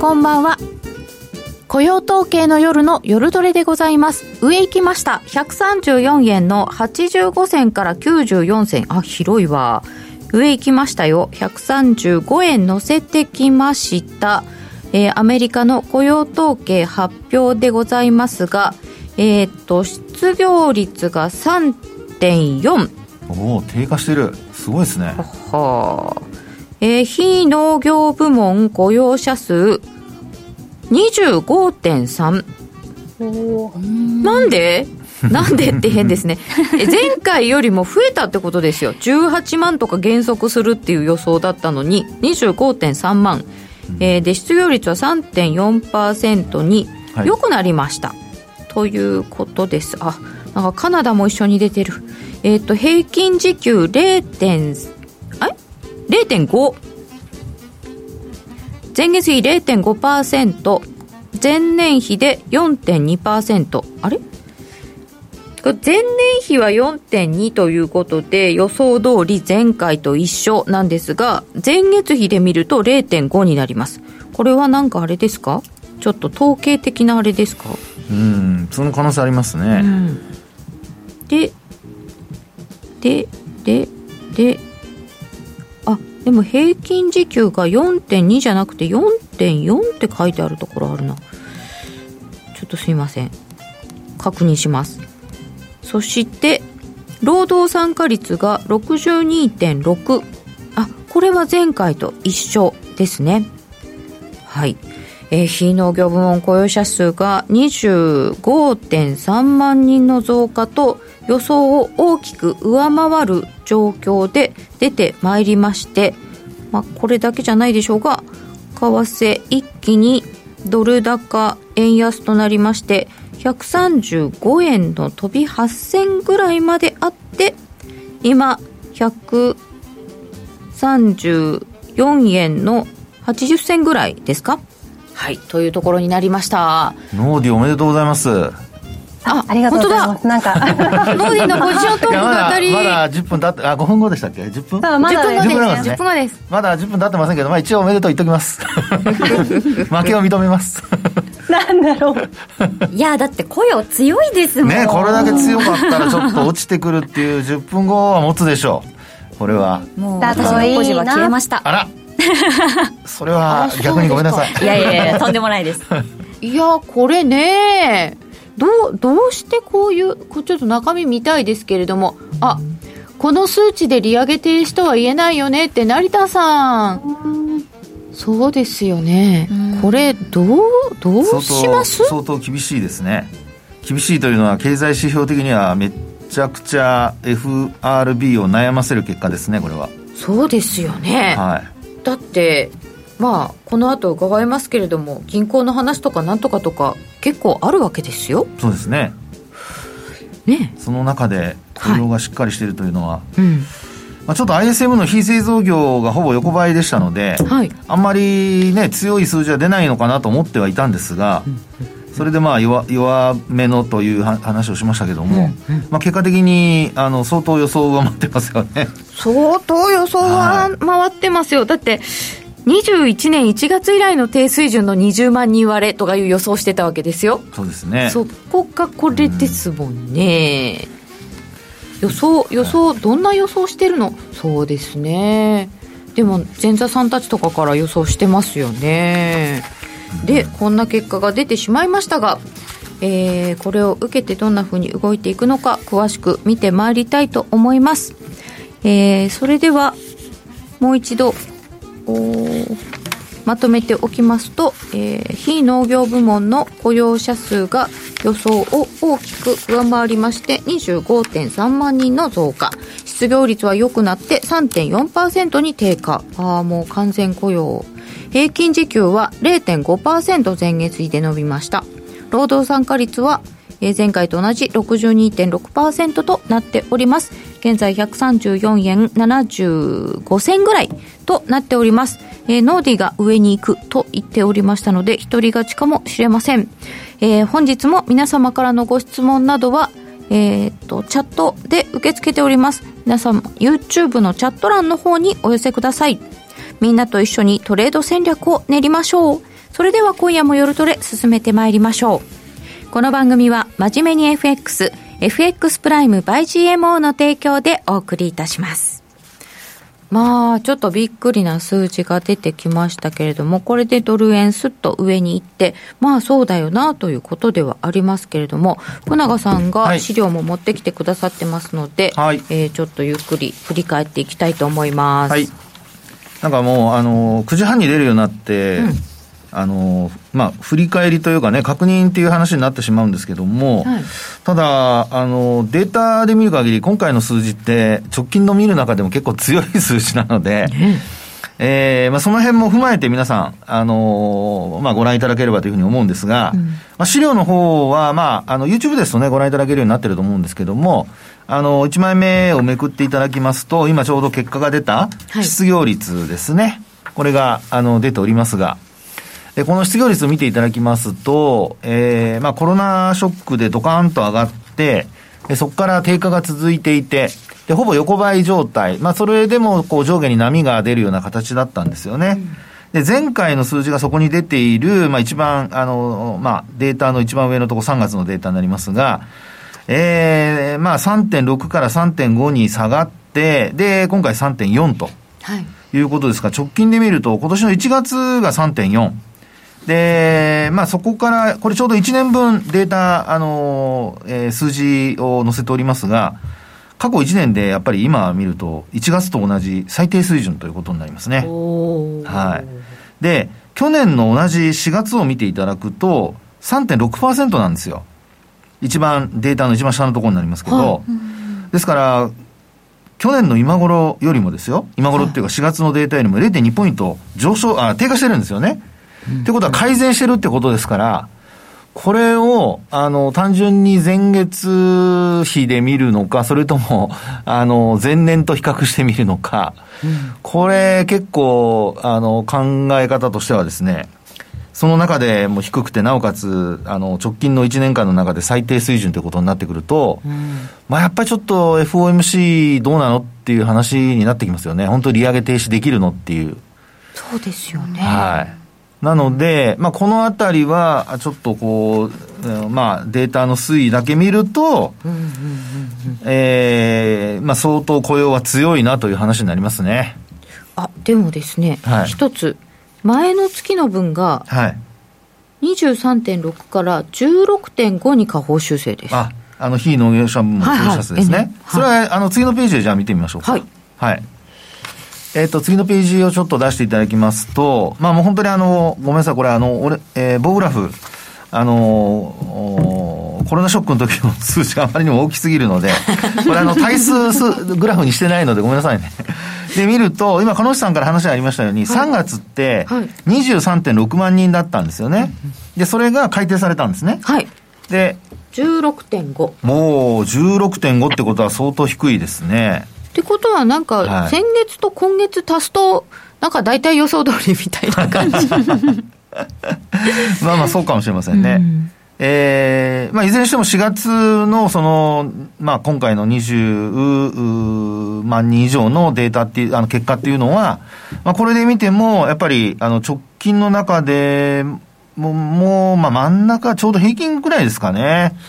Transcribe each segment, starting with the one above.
こんばんは。雇用統計の夜の夜トレでございます。上行きました。134円の85銭から94銭。あ広いわ。上行きましたよ。135円乗せてきました。えー、アメリカの雇用統計発表でございますが、えー、っと失業率が3.4おお低下してる。すごいですね。はあえー、非農業部門雇用者数25.3なんで？なんでって変ですね。前回よりも増えたってことですよ。18万とか減速するっていう予想だったのに25.3万、えー、で失業率は3.4%に良くなりました、はい、ということです。あなんかカナダも一緒に出てる。えっ、ー、と平均時給0.3 0.5前月比0.5%前年比で4.2%あれ？前年比は4.2ということで予想通り前回と一緒なんですが前月比で見ると0.5になります。これは何かあれですか？ちょっと統計的なあれですか？うんその可能性ありますね、うん、でででででも平均時給が4.2じゃなくて4.4って書いてあるところあるな。ちょっとすいません。確認します。そして労働参加率が62.6あこれは前回と一緒ですね。はい。えー、非農業部門雇用者数が25.3万人の増加と予想を大きく上回る状況で出てまいりまして、まあ、これだけじゃないでしょうが為替一気にドル高円安となりまして135円の飛び8銭ぐらいまであって今134円の80銭ぐらいですか？はいというところになりました。ノーディおめでとうございますあありがとうございます。なんか、ノーディのポジショントークが当たり。まだ10分経って、あ、5分後でしたっけ ?10 分？まだ10分後です。10分後です。まだ10分経ってませんけど、まあ一応おめでとう言っときます。負けを認めます。なんだろう。いや、だって雇用強いですもん。ね、これだけ強かったらちょっと落ちてくるっていう10分後は持つでしょう。これは。もう、私のポジは消えました。あらそれは逆にごめんなさい。いやいやいや、とんでもないです。いや、これねどう、どうしてこういう、ちょっと中身見たいですけれども、あ、この数値で利上げ停止とは言えないよねって成田さん。そうですよね。これ、どう、どうします？相当厳しいですね。厳しいというのは経済指標的にはめっちゃくちゃ FRB を悩ませる結果ですね、これは。そうですよね。はい。だって、まあこの後伺いますけれども銀行の話とかなんとかとか結構あるわけですよ。そうですね。ね。その中で雇用がしっかりしているというのは、はい、うん。まあ、ちょっと ISM の非製造業がほぼ横ばいでしたので、はい、あんまりね強い数字は出ないのかなと思ってはいたんですが、うんそれでまあ弱弱めのという話をしましたけども、うんうん、まあ、結果的にあの相当予想を上回ってますよね。相当予想は回ってますよ、だって21年1月以来の低水準の20万人割れとかいう予想してたわけですよ。そうですね。そこがこれですもんね、うん、予想予想どんな予想してるの？そうですね。でも前座さんたちとかから予想してますよね、うん、でこんな結果が出てしまいましたがえー、これを受けてどんなふうに動いていくのか詳しく見てまいりたいと思います、えー、それではもう一度まとめておきますと、えー、非農業部門の雇用者数が予想を大きく上回りまして25.3万人の増加。失業率は良くなって3.4%に低下。ああもう完全雇用。平均時給は0.5%前月比で伸びました。労働参加率は前回と同じ62.6%となっております現在134円75銭ぐらいとなっております。えー、ノーディが上に行くと言っておりましたので、一人勝ちかもしれません。えー、本日も皆様からのご質問などは、えー、っと、チャットで受け付けております。皆さん、YouTube のチャット欄の方にお寄せください。みんなと一緒にトレード戦略を練りましょう。それでは今夜も夜トレ進めてまいりましょう。この番組は真面目に FX、FX プライム by GMO の提供でお送りいたします。まあ、ちょっとびっくりな数字が出てきましたけれども、これでドル円すっと上に行って、まあそうだよなということではありますけれども、福永さんが資料も持ってきてくださってますので、はい、えー、ちょっとゆっくり振り返っていきたいと思います。はい。なんかもう、あの、9時半に出るようになって、うんあのまあ、振り返りというかね、確認っていう話になってしまうんですけども、はい、ただあの、データで見る限り、今回の数字って、直近の見る中でも結構強い数字なので、え。ーまあ、その辺も踏まえて皆さん、あのー、まあ、ご覧いただければというふうに思うんですが、うん、まあ、資料の方は、まあ、あの、YouTube ですとね、ご覧いただけるようになってると思うんですけども、あの、1枚目をめくっていただきますと、今ちょうど結果が出た失業率ですね。はい、これが、あの、出ておりますが、で、この失業率を見ていただきますと、えー、まあコロナショックでドカーンと上がって、そこから低下が続いていて、で、ほぼ横ばい状態。まあそれでもこう上下に波が出るような形だったんですよね。うん、で、前回の数字がそこに出ている、まあ一番、あの、まあデータの一番上のところ3月のデータになりますが、えー、まあ3.6から3.5に下がって、で、今回3.4と。はい。いうことですが、直近で見ると、今年の1月が3.4。で、まあそこから、これちょうど1年分データ、あの、えー、数字を載せておりますが、過去1年でやっぱり今見ると、1月と同じ最低水準ということになりますね。はい。で、去年の同じ4月を見ていただくと、3.6%なんですよ。一番、データの一番下のところになりますけど、はい、ですから、去年の今頃よりもですよ、今頃っていうか4月のデータよりも0.2ポイント上昇、あ、低下してるんですよね。ってことは改善してるってことですから、これを、あの、単純に前月比で見るのか、それとも、あの、前年と比較してみるのか、これ結構、あの、考え方としてはですね、その中でも低くて、なおかつ、あの、直近の1年間の中で最低水準ということになってくると、うん、まあやっぱりちょっと FOMC どうなのっていう話になってきますよね。本当利上げ停止できるのっていう。そうですよね。はい。なので、まあ、このあたりは、ちょっとこう、まあ、データの推移だけ見ると、ええまあ、相当雇用は強いなという話になりますね。あ、でもですね、はい、一つ、前の月の分が、はい。23.6から16.5に下方修正です。あ、あの、非農業者分の調査数ですね。はいはい、それは、あの、次のページでじゃあ見てみましょうか。はい。はい。えっ、ー、と、次のページをちょっと出していただきますと、まあもう本当にあの、ごめんなさい、これあの、俺、えー、棒グラフ、あのコロナショックの時の数字があまりにも大きすぎるので、これあの、対数数グラフにしてないのでごめんなさいね。で、見ると、今、鹿野さんから話がありましたように、はい、3月って23.6万人だったんですよね。で、それが改定されたんですね。はい。で、16.5。もう16.5ってことは相当低いですね。ってことは、なんか、先月と今月足すと、なんか大体予想通りみたいな感じ。まあまあ、そうかもしれませんね。うん、えー、まあ、いずれにしても4月の、その、まあ、今回の20万人以上のデータっていう、あの、結果っていうのは、まあ、これで見ても、やっぱり、あの、直近の中で、もう、もうまあ、真ん中、ちょうど平均ぐらいですかね。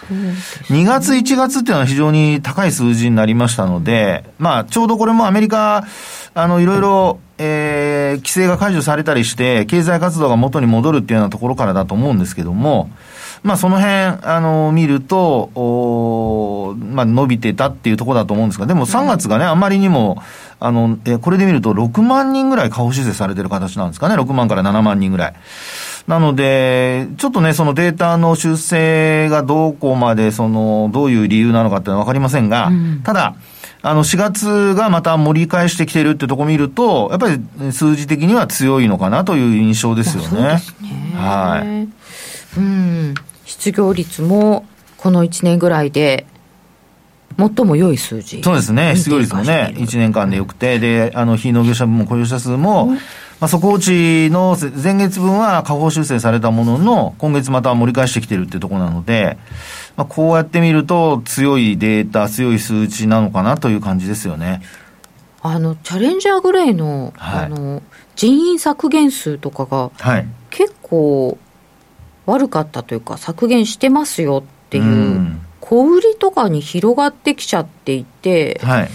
ね2月、1月っていうのは非常に高い数字になりましたので、まあ、ちょうどこれもアメリカ、あの、いろいろ、えー、規制が解除されたりして、経済活動が元に戻るっていうようなところからだと思うんですけども、まあ、その辺、あの、見ると、おまあ、伸びてたっていうところだと思うんですが、でも3月がね、あまりにも、あの、えこれで見ると6万人ぐらい下方修正されてる形なんですかね、6万から7万人ぐらい。なので、ちょっとね、そのデータの修正がどこまで、その、どういう理由なのかっていうのはわかりませんが、うん、ただ、あの、4月がまた盛り返してきてるってとこ見ると、やっぱり数字的には強いのかなという印象ですよね。ねはい。うん。失業率もこの1年ぐらいで最も良い数字そうですね、失業率もね、1年間でよくて、で、あの、非農業者分も雇用者数も、うんまあ、底打ちの前月分は下方修正されたものの、今月また盛り返してきてるっていうところなので、まあ、こうやって見ると強いデータ、強い数値なのかなという感じですよね。あの、チャレンジャーグレイの、はい、あの、人員削減数とかが、はい、結構悪かったというか削減してますよっていう、小売りとかに広がってきちゃっていて、はい、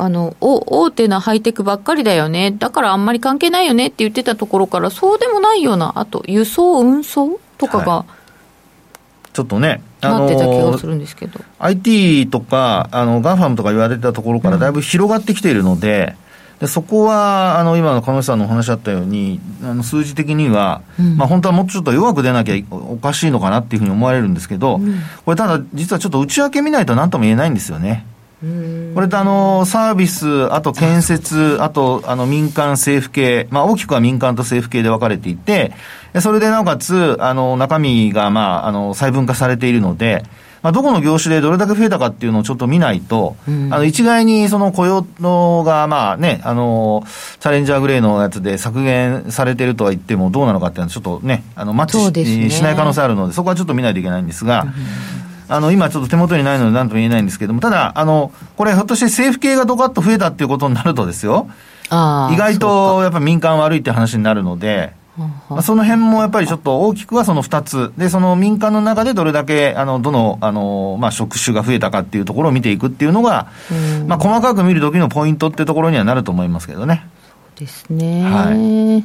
あのお大手なハイテクばっかりだよね。だからあんまり関係ないよねって言ってたところからそうでもないようなあと輸送運送？とかが、はい、ちょっとねなってた気がするんですけど。IT とかあのガンファムとか言われてたところからだいぶ広がってきているので、うんでそこはあの今の鹿野さんのお話あったようにあの数字的には、うん、まあ、本当はもうちょっと弱く出なきゃおかしいのかなっていうふうに思われるんですけど、うん、これただ実はちょっと内訳見ないと何とも言えないんですよね。これとあの、サービス、あと建設、あとあの民間政府系、まあ大きくは民間と政府系で分かれていて、それでなおかつ、あの、中身がまあ、あの、細分化されているので、まあ、どこの業種でどれだけ増えたかっていうのをちょっと見ないと、うん、あの一概にその雇用のが、まあね、あの、チャレンジャーグレーのやつで削減されてるとは言ってもどうなのかっていうのはちょっとね、あの、マッチしね、しない可能性あるので、そこはちょっと見ないといけないんですが、うんあの、今ちょっと手元にないので何とも言えないんですけれども、ただ、あの、これひょっとして政府系がドカッと増えたっていうことになるとですよ、意外とやっぱ民間悪いって話になるので、まあ、その辺もやっぱりちょっと大きくはその2つ。で、その民間の中でどれだけ、あの、どの、あの、まあ、職種が増えたかっていうところを見ていくっていうのが、まあ、細かく見るときのポイントっていうところにはなると思いますけどね。そうですね。はい。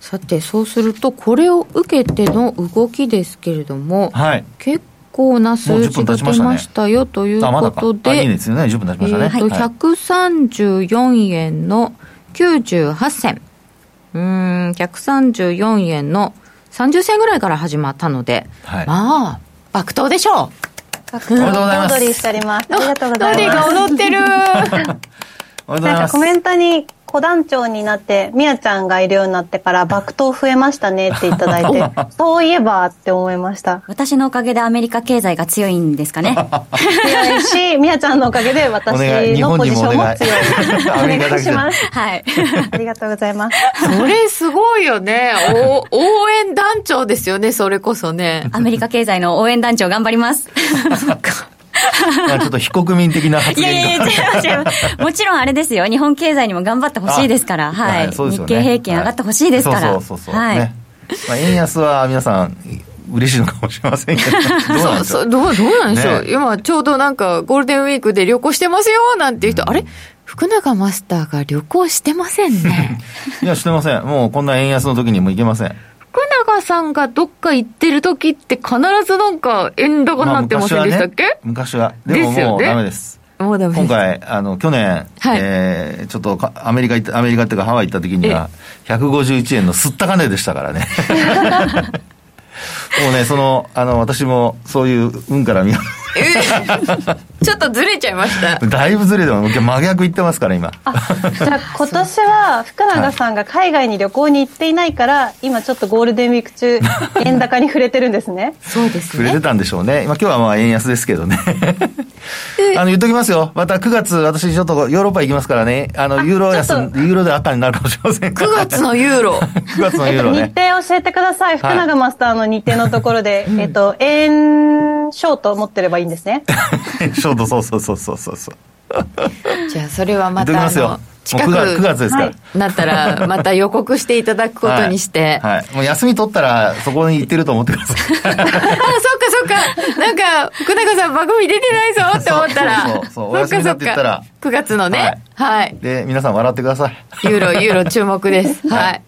さて、そうすると、これを受けての動きですけれども、はい。結構な数字が出ましたよということで、まいいですよね、10分経ちましたね。えっ、と、134円の98銭。うん、134円の30銭ぐらいから始まったので、はい、まあ、爆投でしょう。爆投踊りしております。ありがとうございます。が踊ってる。なんかコメントに小団長になって、みやちゃんがいるようになってから、爆投増えましたねっていただいて、そういえばって思いました。私のおかげでアメリカ経済が強いんですかね。強いし、みやちゃんのおかげで私のポジションも強い。お願いします。はい。ありがとうございます。それすごいよね。お応援団長ですよね、それこそね。アメリカ経済の応援団長頑張ります。そっか。まあちょっと非国民的な発言いやいや、違う違う。もちろんあれですよ。日本経済にも頑張ってほしいですから。はい。日経平均上がってほしいですから。そうそうそう。はい。まあ円安は皆さん、嬉しいのかもしれませんけど、どうなんでしょう。どう、どうなんでしょう？ね、今、ちょうどなんか、ゴールデンウィークで旅行してますよ、なんていう人、うん、あれ？福永マスターが旅行してませんね。いや、してません。もうこんな円安の時にも行けません。福永さんがどっか行ってる時って必ずなんか円高になってませんでしたっけ、昔は、ね。でももうダメです。もうダメ今回、あの、去年、はい、えー、ちょっとアメリカ行って、アメリカっていうかハワイ行った時には、151円の吸った金でしたからね。もうね、その、あの、私もそういう運から見 ちょっとずれちゃいました。だいぶずれても、真逆言ってますから、今。あ、じゃあ今年は福永さんが海外に旅行に行っていないから、今ちょっとゴールデンウィーク中、円高に触れてるんですね。そうですね。触れてたんでしょうね。今今日はまあ円安ですけどね。あの、言っときますよ。また9月、私ちょっとヨーロッパ行きますからね。あの、ユーロ安、ユーロで赤になるかもしれません9月のユーロ。9月のユーロね。日程教えてください。福永マスターの日程のところで、えっと、円ショート持ってればいいんですね。ショート、そうそうそうそうそうそう。じゃあ、それはまた、あの、近く9月ですから、なったら、また予告していただくことにして。はい。はい、もう休み取ったら、そこに行ってると思ってください。あ、そっかそっか。なんか、福永さん番組出てないぞって思ったら。そうそうそう。お休みだって言ったら。9月のね。はい。はい、で、皆さん笑ってください。ユーロ、ユーロ注目です。はい。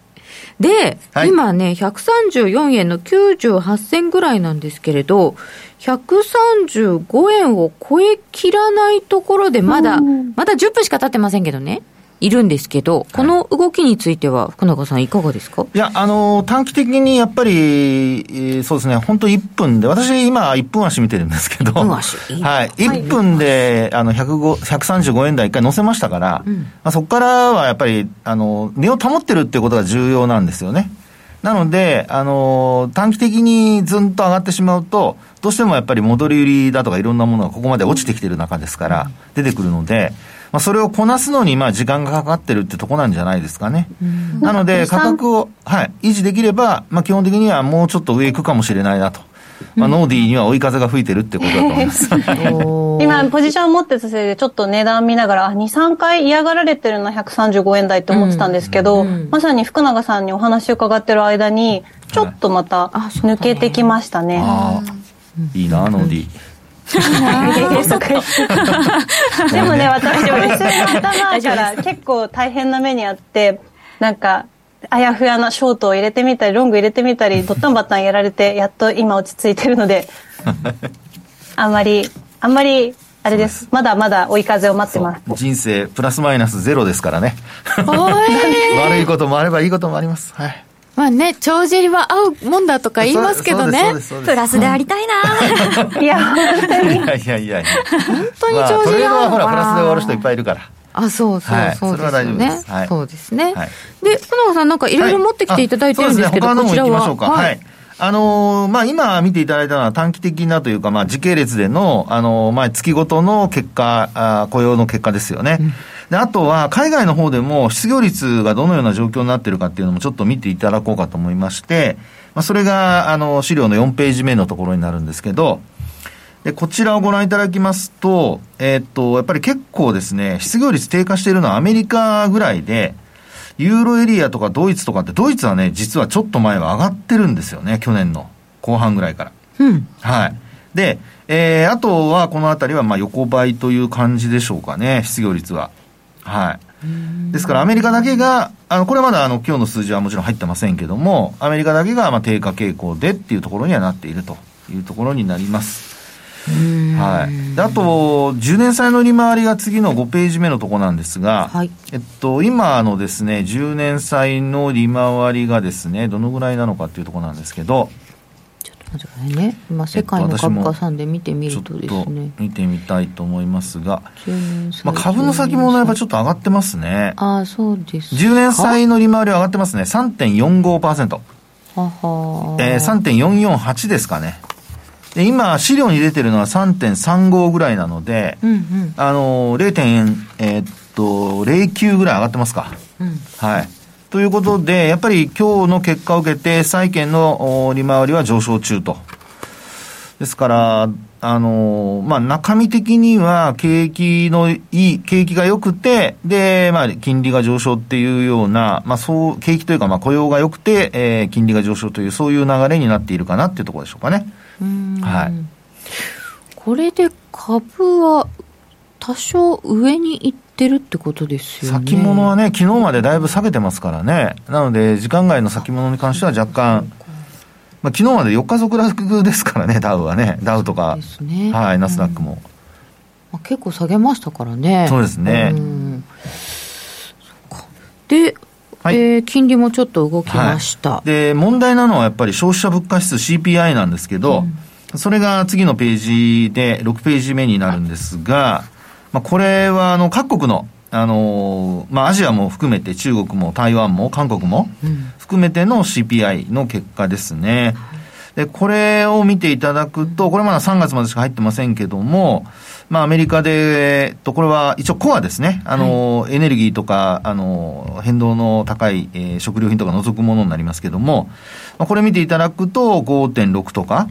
で、はい、今ね、134円の98銭ぐらいなんですけれど、135円を超えきらないところで、まだ、まだ10分しか経ってませんけどね。いるんですけど、この動きについては、福永さん、いかがですか？いや、あの、短期的にやっぱり、そうですね、本当1分で、私、今、1分足見てるんですけど、1分足？はい、1分で、あの、135円台一回乗せましたから、うん、まあ、そこからはやっぱり、あの、値を保ってるっていうことが重要なんですよね。なので、あの、短期的にずんと上がってしまうと、どうしてもやっぱり戻り売りだとかいろんなものがここまで落ちてきてる中ですから、出てくるので、まあ、それをこなすのに、まあ、時間がかかってるってとこなんじゃないですかね。なので、価格を、はい、維持できれば、まあ、基本的にはもうちょっと上行くかもしれないなと。まあ、ノーディーには追い風が吹いてるってことだと思います。今、ポジション持ってたせいで、ちょっと値段見ながら、あ、2、3回嫌がられてるの135円台って思ってたんですけど、うんうん、まさに福永さんにお話を伺ってる間に、ちょっとまた抜けてきましたね。はい、いいな、ノーディ。でもね、私、今週の頭から結構大変な目にあって、なんか、あやふやなショートを入れてみたり、ロング入れてみたり、ドッタンバッタンやられて、やっと今落ち着いてるので、あんまり、あんまり、あれです。まだまだ追い風を待ってます。人生プラスマイナスゼロですからね。悪いこともあればいいこともあります。はい。まあね、帳尻は合うもんだとか言いますけどね。プラスでありたいな、いや、本当に。いやいやいや本当に帳尻は、まあ、はほら、プラスで終わる人いっぱいいるから。あ、そうそう、はい、そうですね。はい、そうですね。はい、で、福永さんなんかいろいろ持ってきていただいてるんですけど、はいね、こちらは。はい。あのー、まあ、今見ていただいたのは短期的なというか、まあ、時系列での、あのー、まあ、月ごとの結果、あ雇用の結果ですよね。うん、で、あとは、海外の方でも失業率がどのような状況になっているかっていうのもちょっと見ていただこうかと思いまして、まあ、それが、あの、資料の4ページ目のところになるんですけど、で、こちらをご覧いただきますと、えー、っと、やっぱり結構ですね、失業率低下しているのはアメリカぐらいで、ユーロエリアとかドイツとかって、ドイツはね、実はちょっと前は上がってるんですよね、去年の後半ぐらいから。うん。はい。で、えー、あとはこのあたりはまあ横ばいという感じでしょうかね、失業率は。はい。ですからアメリカだけが、あの、これまだあの、今日の数字はもちろん入ってませんけども、アメリカだけがまあ低下傾向でっていうところにはなっているというところになります。はい、であと、10年債の利回りが次の5ページ目のところなんですが、はい、えっと、今のですね、10年債の利回りがですね、どのぐらいなのかっていうところなんですけど、ね、今、世界の株価さんで見てみるとですね、見てみたいと思いますが、まあ、株の先物やっぱちょっと上がってますね。あそうです10年債の利回りは上がってますね、3.45%。ははえー、3.448ですかね。で今、資料に出てるのは3.35ぐらいなので、うんうん、あの、0. えー、っと、09ぐらい上がってますか。うん、はい。ということで、やっぱり今日の結果を受けて、債券の利回りは上昇中と。ですから、あの、まあ、中身的には景気のいい、景気が良くて、で、まあ、金利が上昇っていうような、まあ、そう、景気というか、まあ、雇用が良くて、えー、金利が上昇という、そういう流れになっているかなっていうところでしょうかね。はい、これで株は多少上に行ってるってことですよね。先物はね、昨日までだいぶ下げてますからね。なので、時間外の先物に関しては若干、まあ、昨日まで4日続落ですからね、ダウはね。ダウとか、ね、はい、ナスダックも。まあ、結構下げましたからね。そうですね。で、はい、えー、金利もちょっと動きました、はい、で、問題なのはやっぱり消費者物価指数 CPI なんですけど、うん、それが次のページで、6ページ目になるんですが、まあ、これはあの各国の、あのまあ、アジアも含めて中国も台湾も韓国も含めての CPI の結果ですね。で、これを見ていただくと、これまだ3月までしか入ってませんけども、まあ、アメリカで、と、これは一応コアですね。あの、はい、エネルギーとか、あの、変動の高い、えー、食料品とか除くものになりますけども、まあ、これ見ていただくと5.6とか、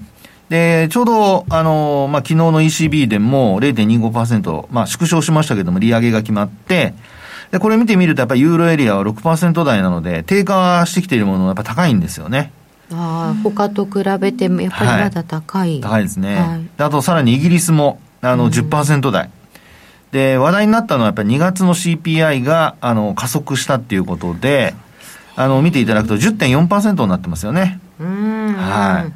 で、ちょうど、あの、まあ、昨日の ECB でも0.25%、まあ、縮小しましたけども、利上げが決まって、で、これ見てみると、やっぱりユーロエリアは6%台なので、低下してきているものはやっぱ高いんですよね。ああ、他と比べても、やっぱりまだ高い。はい、高いですね。はい、あと、さらにイギリスも、あの10%台。で、話題になったのはやっぱり2月の CPI が、あの、加速したっていうことで、あの、見ていただくと10.4%になってますよね。はい。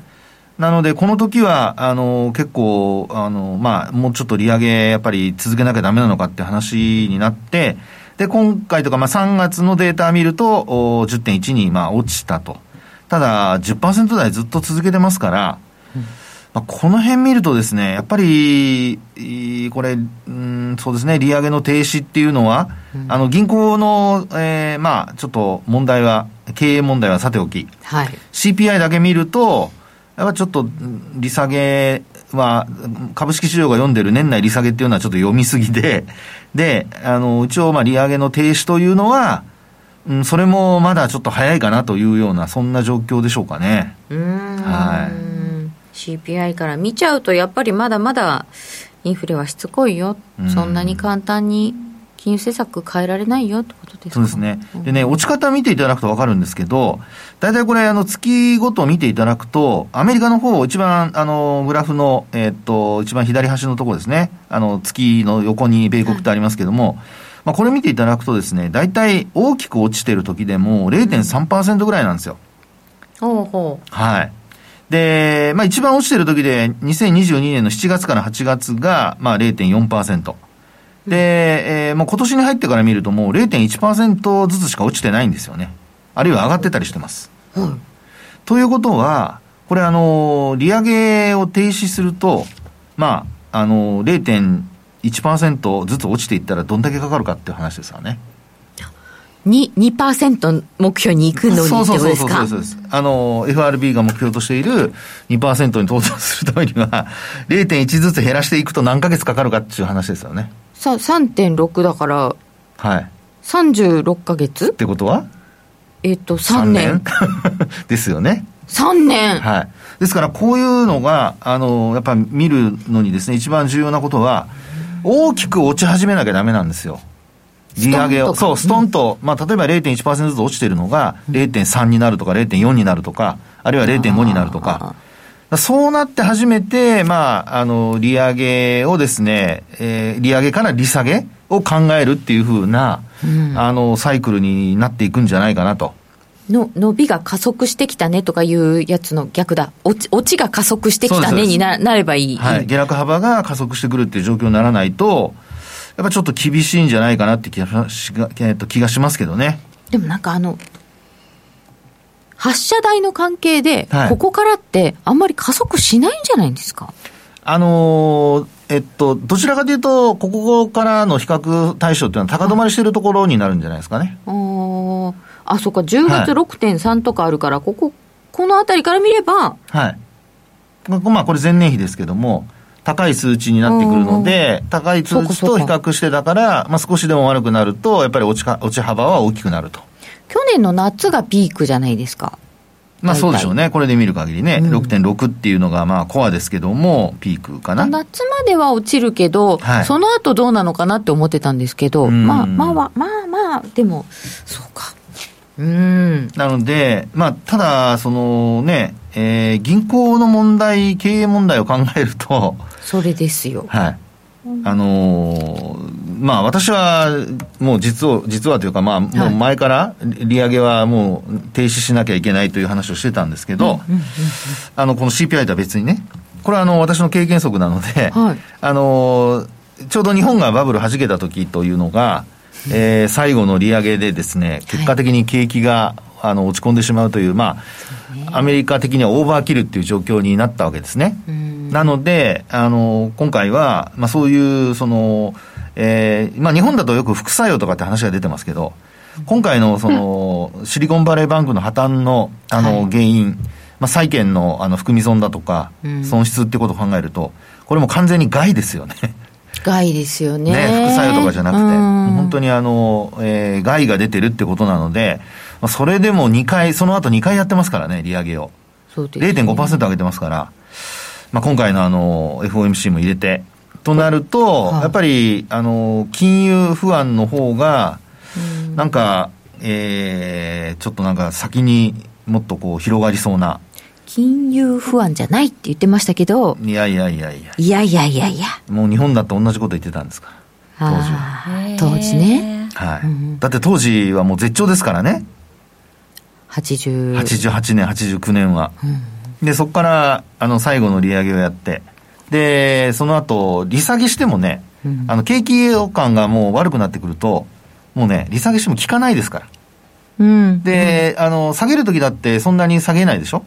なので、この時は、あの、結構、あの、まあ、もうちょっと利上げ、やっぱり続けなきゃダメなのかって話になって、で、今回とか、まあ、3月のデータ見ると、10.1に、まあ、落ちたと。ただ、10%台ずっと続けてますから、まあ、この辺見るとですね、やっぱり、これ、うん、そうですね、利上げの停止っていうのは、うん、あの、銀行の、えー、まあ、ちょっと問題は、経営問題はさておき、はい、CPI だけ見ると、やっぱちょっと、利下げは、株式市場が読んでる年内利下げっていうのはちょっと読みすぎで、で、あの、一応、まあ、利上げの停止というのは、うん、それもまだちょっと早いかなというような、そんな状況でしょうかね。はい。CPI から見ちゃうと、やっぱりまだまだインフレはしつこいよ、そんなに簡単に金融政策変えられないよってことですか？そうですね。でね、落ち方見ていただくと分かるんですけど、大体これ、あの、月ごと見ていただくと、アメリカの方、一番、あの、グラフの、えー、っと、一番左端のところですね。あの、月の横に米国ってありますけども、はい、まあ、これ見ていただくとですね、大体大きく落ちてる時でも0.3%ぐらいなんですよ。ほうほう。はい。で、まあ一番落ちてる時で、2022年の7月から8月が、まあ0.4%。で、えー、もう今年に入ってから見るともう0.1%ずつしか落ちてないんですよね。あるいは上がってたりしてます。はい、ということは、これあの、利上げを停止すると、まあ、あの、0.1%ずつ落ちていったらどんだけかかるかっていう話ですよね。2%, 2目標に行くのにってことですか？そうそうそうあの、FRB が目標としている2%に到達するためには、0.1ずつ減らしていくと何ヶ月かかるかっていう話ですよね。さ3.6だから、はい。36か月ってことは？えっ、と、3年？3年 ですよね。3年はい。ですから、こういうのが、あの、やっぱり見るのにですね、一番重要なことは、大きく落ち始めなきゃダメなんですよ。利上げを。そう、ストンと、まあ、例えば0.1%ずつ落ちてるのが、0.3になるとか、0.4になるとか、あるいは0.5になるとか。そうなって初めて、まあ、あの、利上げをですね、えー、利上げから利下げを考えるっていうふうな、うん、あの、サイクルになっていくんじゃないかなと。の伸びが加速してきたねとかいうやつの逆だ、落ち落ちが加速してきたねにななればいい、はい、下落幅が加速してくるっていう状況にならないと、やっぱちょっと厳しいんじゃないかなって気がしえっと、気がしますけどね。でもなんかあの、発射台の関係で、ここからってあんまり加速しないんじゃないんですか？あのー、えっと、どちらかというと、ここからの比較対象っていうのは高止まりしているところになるんじゃないですかね。ああ、そっか、10月6.3とかあるから、はい、ここ、このあたりから見れば。はい。まあ、これ前年比ですけども、高い数値になってくるので、高い数値と比較してだから、まあ、少しでも悪くなると、やっぱり落ちか落ち幅は大きくなると。去年の夏がピークじゃないですか。まあそうでしょうね。これで見る限りね、うん、6.6っていうのがまあコアですけども、ピークかな。夏までは落ちるけど、はい、その後どうなのかなって思ってたんですけど、まあまあまあまあまあ、でも、そうか。うん。なので、まあ、ただ、そのね、えー、銀行の問題、経営問題を考えると、それですよ。はい。あのー、まあ私はもう実を、実はというかまあもう前から利上げはもう停止しなきゃいけないという話をしてたんですけど、あのこの CPI とは別にね、これはあの私の経験則なので、はい、あのー、ちょうど日本がバブル弾けた時というのが、えー、最後の利上げでですね、結果的に景気が、あの落ち込んでしまうという、まあ、アメリカ的にはオーバーキルっていう状況になったわけですね。なので、あの、今回は、まあそういう、その、えー、まあ日本だとよく副作用とかって話が出てますけど、今回のその、シリコンバレーバンクの破綻の、あの、原因、まあ債券のあの含み損だとか、損失ってことを考えると、これも完全に害ですよね。害ですよね。ね、副作用とかじゃなくて、本当にあの、えー、害が出てるってことなので、それでも2回、その後2回やってますからね、利上げを。そうです、ね。0.5%上げてますから。まあ、今回のあの FOMC も入れて、となると、はい、やっぱりあの金融不安の方が、なんか、えー、ちょっとなんか先にもっとこう広がりそうな。金融不安じゃないって言ってましたけど。いやいやいやいや。いやいやいやいや。もう日本だって同じこと言ってたんですか？ら。当時は。当時ね。はい、うん。だって当時はもう絶頂ですからね。80。88年、89年は。うんで、そこから、あの、最後の利上げをやって、で、その後、利下げしてもね、うん、あの、景気感がもう悪くなってくると、もうね、利下げしても効かないですから。うん、で、あの、下げるときだってそんなに下げないでしょ？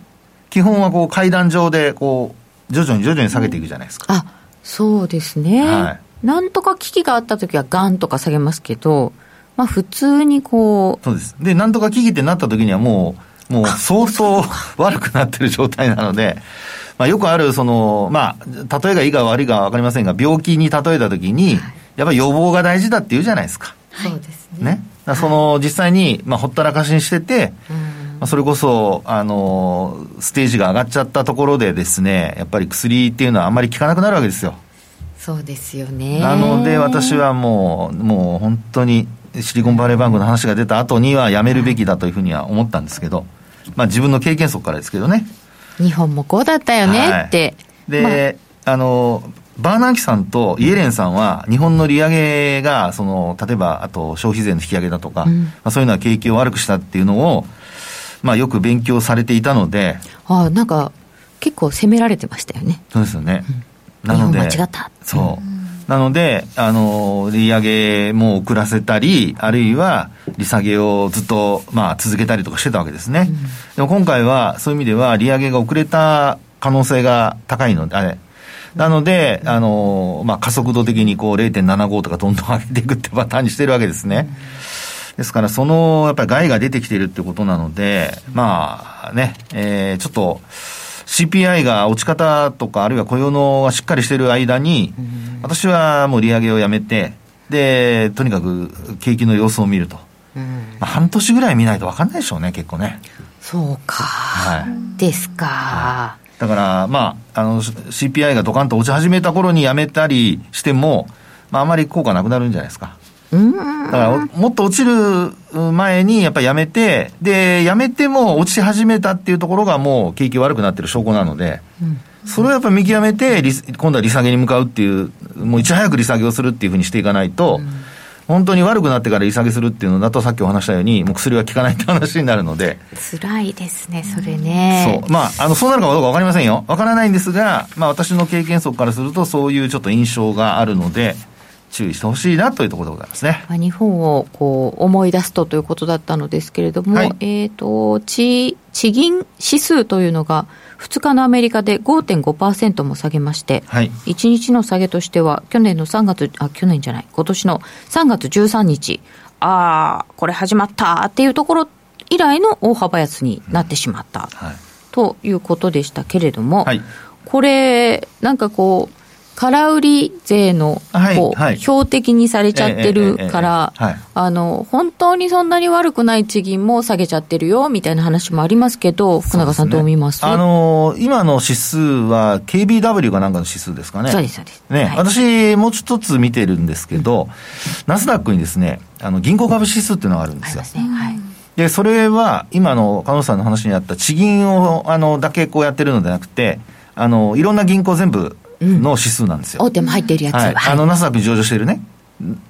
基本はこう階段上でこう、徐々に徐々に下げていくじゃないですか。あ、そうですね。はい。なんとか危機があったときはガンとか下げますけど、まあ普通にこう。そうです。で、なんとか危機ってなったときにはもう、もう 相当悪くなってる状態なので、まあ、よくある、その、まあ、例えがいいか悪いか分かりませんが、病気に例えたときに、やっぱり予防が大事だって言うじゃないですか。そうですね。ね。その、実際に、まあ、ほったらかしにしてて、まあ、それこそ、あの、ステージが上がっちゃったところでですね、やっぱり薬っていうのはあんまり効かなくなるわけですよ。そうですよね。なので私はもう、もう本当にシリコンバレーバンクの話が出た後にはやめるべきだというふうには思ったんですけど、まあ自分の経験則からですけどね。日本もこうだったよねって。はい、で、まあ、あの、バーナーキさんとイエレンさんは、日本の利上げが、その、例えば、あと消費税の引き上げだとか、うん、まあ、そういうのは景気を悪くしたっていうのを、まあ、よく勉強されていたので。ああ、なんか、結構責められてましたよね。そうですよね。うん、なので。間違った。そう。なので、あの、利上げも遅らせたり、あるいは利下げをずっと、まあ、続けたりとかしてたわけですね。うん、でも今回は、そういう意味では、利上げが遅れた可能性が高いので、あれ、なので、あの、まあ、加速度的にこう0.75とかどんどん上げていくってパターンにしてるわけですね。ですから、その、やっぱり害が出てきているってことなので、まあね、えー、ちょっと、CPI が落ち方とか、あるいは雇用のがしっかりしている間に、私はもう利上げをやめて、で、とにかく景気の様子を見ると。まあ、半年ぐらい見ないと分かんないでしょうね、結構ね。そうか。はい。ですか。はい、だから、まあ、あの、CPI がドカンと落ち始めた頃にやめたりしても、まあ、あまり効果なくなるんじゃないですか。だから、もっと落ちる前にやっぱりやめて、で、やめても落ち始めたっていうところがもう景気悪くなってる証拠なので、それをやっぱり見極めて、今度は利下げに向かうっていう、もういち早く利下げをするっていうふうにしていかないと、本当に悪くなってから利下げするっていうのだと、さっきお話したように、もう薬は効かないって話になるので。辛いですね、それね。そう。まあ、あの、そうなるかどうかわかりませんよ。わからないんですが、まあ、私の経験則からすると、そういうちょっと印象があるので、注意してほしいなというところでございますね。日本をこう思い出すとということだったのですけれども、はい、えっ、ー、と、地、地銀指数というのが、2日のアメリカで5.5%も下げまして、はい、1日の下げとしては、去年の3月、あ、去年じゃない、今年の3月13日、ああ、これ始まったっていうところ以来の大幅安になってしまった、うんはい、ということでしたけれども、はい、これ、なんかこう、空売り税のこう、はい、標的にされちゃってるから、あの、本当にそんなに悪くない地銀も下げちゃってるよ、みたいな話もありますけど、福永さんどう見ます、ね、あのー、今の指数は KBW がなんかの指数ですかね。そうです、そうです。ね、はい、私、もう一つ見てるんですけど、ナスダックにですね、あの、銀行株指数っていうのがあるんですよ。すね、はい。で、それは、今の加納さんの話にあった地銀を、あの、だけこうやってるのではなくて、あの、いろんな銀行全部の指数なんですよ。大手も入ってるやつ。はい。あの、ナスダックに上場しているね、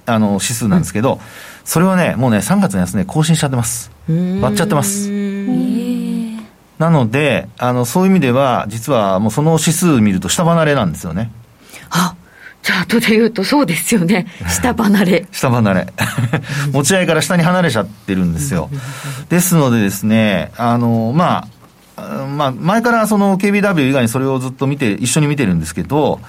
あの、指数なんですけど、それはね、もうね、3月の安値更新しちゃってます。割っちゃってます。なので、あの、そういう意味では、実はもうその指数見ると下離れなんですよね。あチャートで言うとそうですよね。下離れ。下離れ。持ち合いから下に離れちゃってるんですよ。ですのでですね、あの、まあ、まあ、前からその KBW 以外にそれをずっと見て、一緒に見てるんですけど、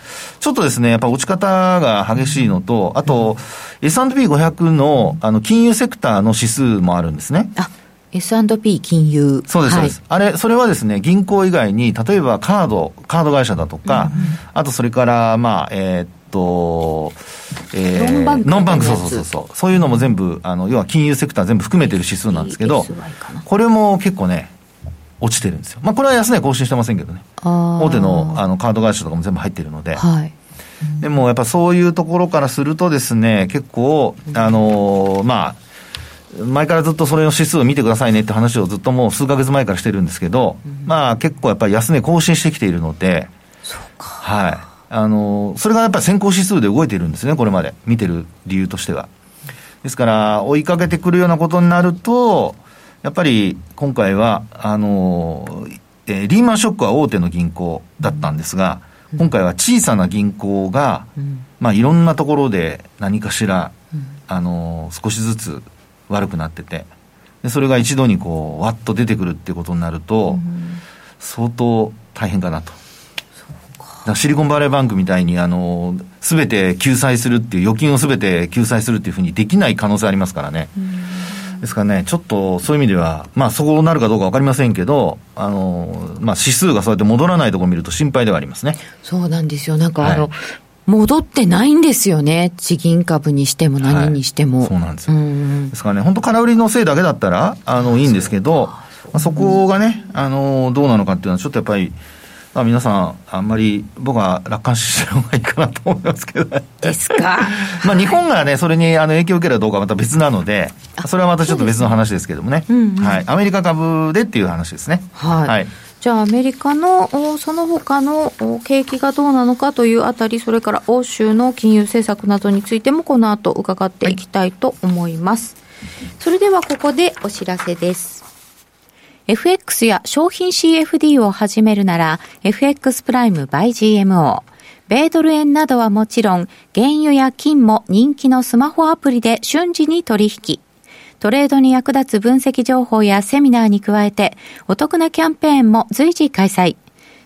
ちょっとですね、やっぱ落ち方が激しいのと、あと、S&P500 のあの金融セクターの指数もあるんですね。あ S&P 金融。そうです、そうです。あれ、それはですね、銀行以外に、例えばカード、カード会社だとか、うんあとそれから、まあ、えー、っと、えー、ノンバンク。ノンバンク、そうそうそうそう。そういうのも全部、あの、要は金融セクター全部含めてる指数なんですけど、これも結構ね、落ちてるんですよ。まあ、これは安値更新してませんけどね。大手のあのカード会社とかも全部入ってるので。はい。でもやっぱそういうところからするとですね、結構、あのー、まあ、前からずっとそれの指数を見てくださいねって話をずっともう数か月前からしてるんですけど、うん、まあ結構やっぱり安値更新してきているので、そうか。はい。あのー、それがやっぱり先行指数で動いてるんですね、これまで。見てる理由としては。ですから、追いかけてくるようなことになると、やっぱり今回は、あの、えー、リーマンショックは大手の銀行だったんですが、うん、今回は小さな銀行が、うん、まあいろんなところで何かしら、うん、あの、少しずつ悪くなってて、でそれが一度にこう、わっと出てくるっていうことになると、相当大変かなと。シリコンバレーバンクみたいに、あの、すべて救済するっていう、預金をすべて救済するっていうふうにできない可能性ありますからね。ですからね、ちょっとそういう意味では、まあ、そうなるかどうか分かりませんけど、あのまあ、指数がそうやって戻らないところを見ると心配ではありますね。そうなんですよ、なんかあの、はい戻ってないんですよね、地銀株にしても何にしても。はい、そうなんですよ。ですからね、本当、空売りのせいだけだったら、あのいいんですけど、まあ、そこがね、あのどうなのかっていうのは、ちょっとやっぱり、まあ、皆さん、あんまり僕は楽観視した方がいいかなと思いますけど、ですか？まあ日本がね、それにあの影響を受けるかどうかはまた別なので、それはまたちょっと別の話ですけどもね、うんうん、はい、アメリカ株でっていう話ですね。はい、はいじゃあアメリカのその他の景気がどうなのかというあたり、それから欧州の金融政策などについてもこの後伺っていきたいと思います。はい、それではここでお知らせです。FX や商品 CFD を始めるなら FX プライム by GMO。米ドル円などはもちろん、原油や金も人気のスマホアプリで瞬時に取引。トレードに役立つ分析情報やセミナーに加えて、お得なキャンペーンも随時開催。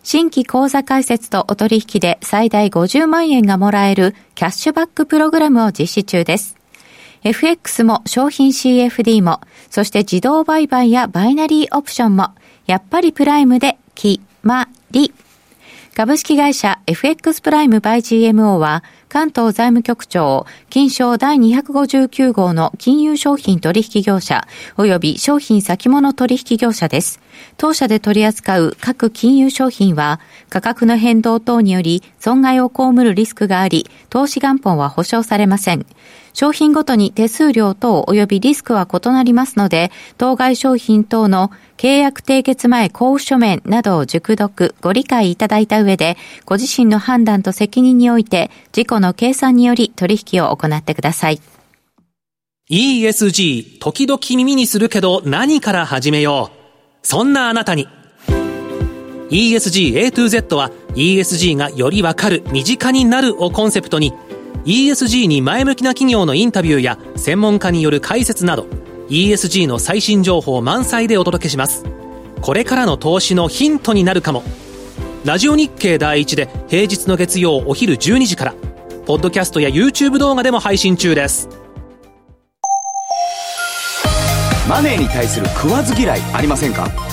新規口座開設とお取引で最大50万円がもらえるキャッシュバックプログラムを実施中です。FX も商品 CFD も、そして自動売買やバイナリーオプションも、やっぱりプライムで決まり。株式会社 FX プライムバイ GMO は、関東財務局長、金賞第259号の金融商品取引業者、及び商品先物取引業者です。当社で取り扱う各金融商品は、価格の変動等により損害を被るリスクがあり、投資元本は保証されません。商品ごとに手数料等及びリスクは異なりますので、当該商品等の契約締結前交付書面などを熟読、ご理解いただいた上で、ご自身の判断と責任において、事故の計算により取引を行ってください。ESG、時々耳にするけど何から始めよう？そんなあなたに。ESG A to Z は ESG がよりわかる、身近になるをコンセプトに ESG に前向きな企業のインタビューや専門家による解説など ESG の最新情報満載でお届けします。これからの投資のヒントになるかも。ラジオ日経第一で平日の月曜お昼12時からポッドキャストや YouTube 動画でも配信中です。マネーに対する食わず嫌いありませんか？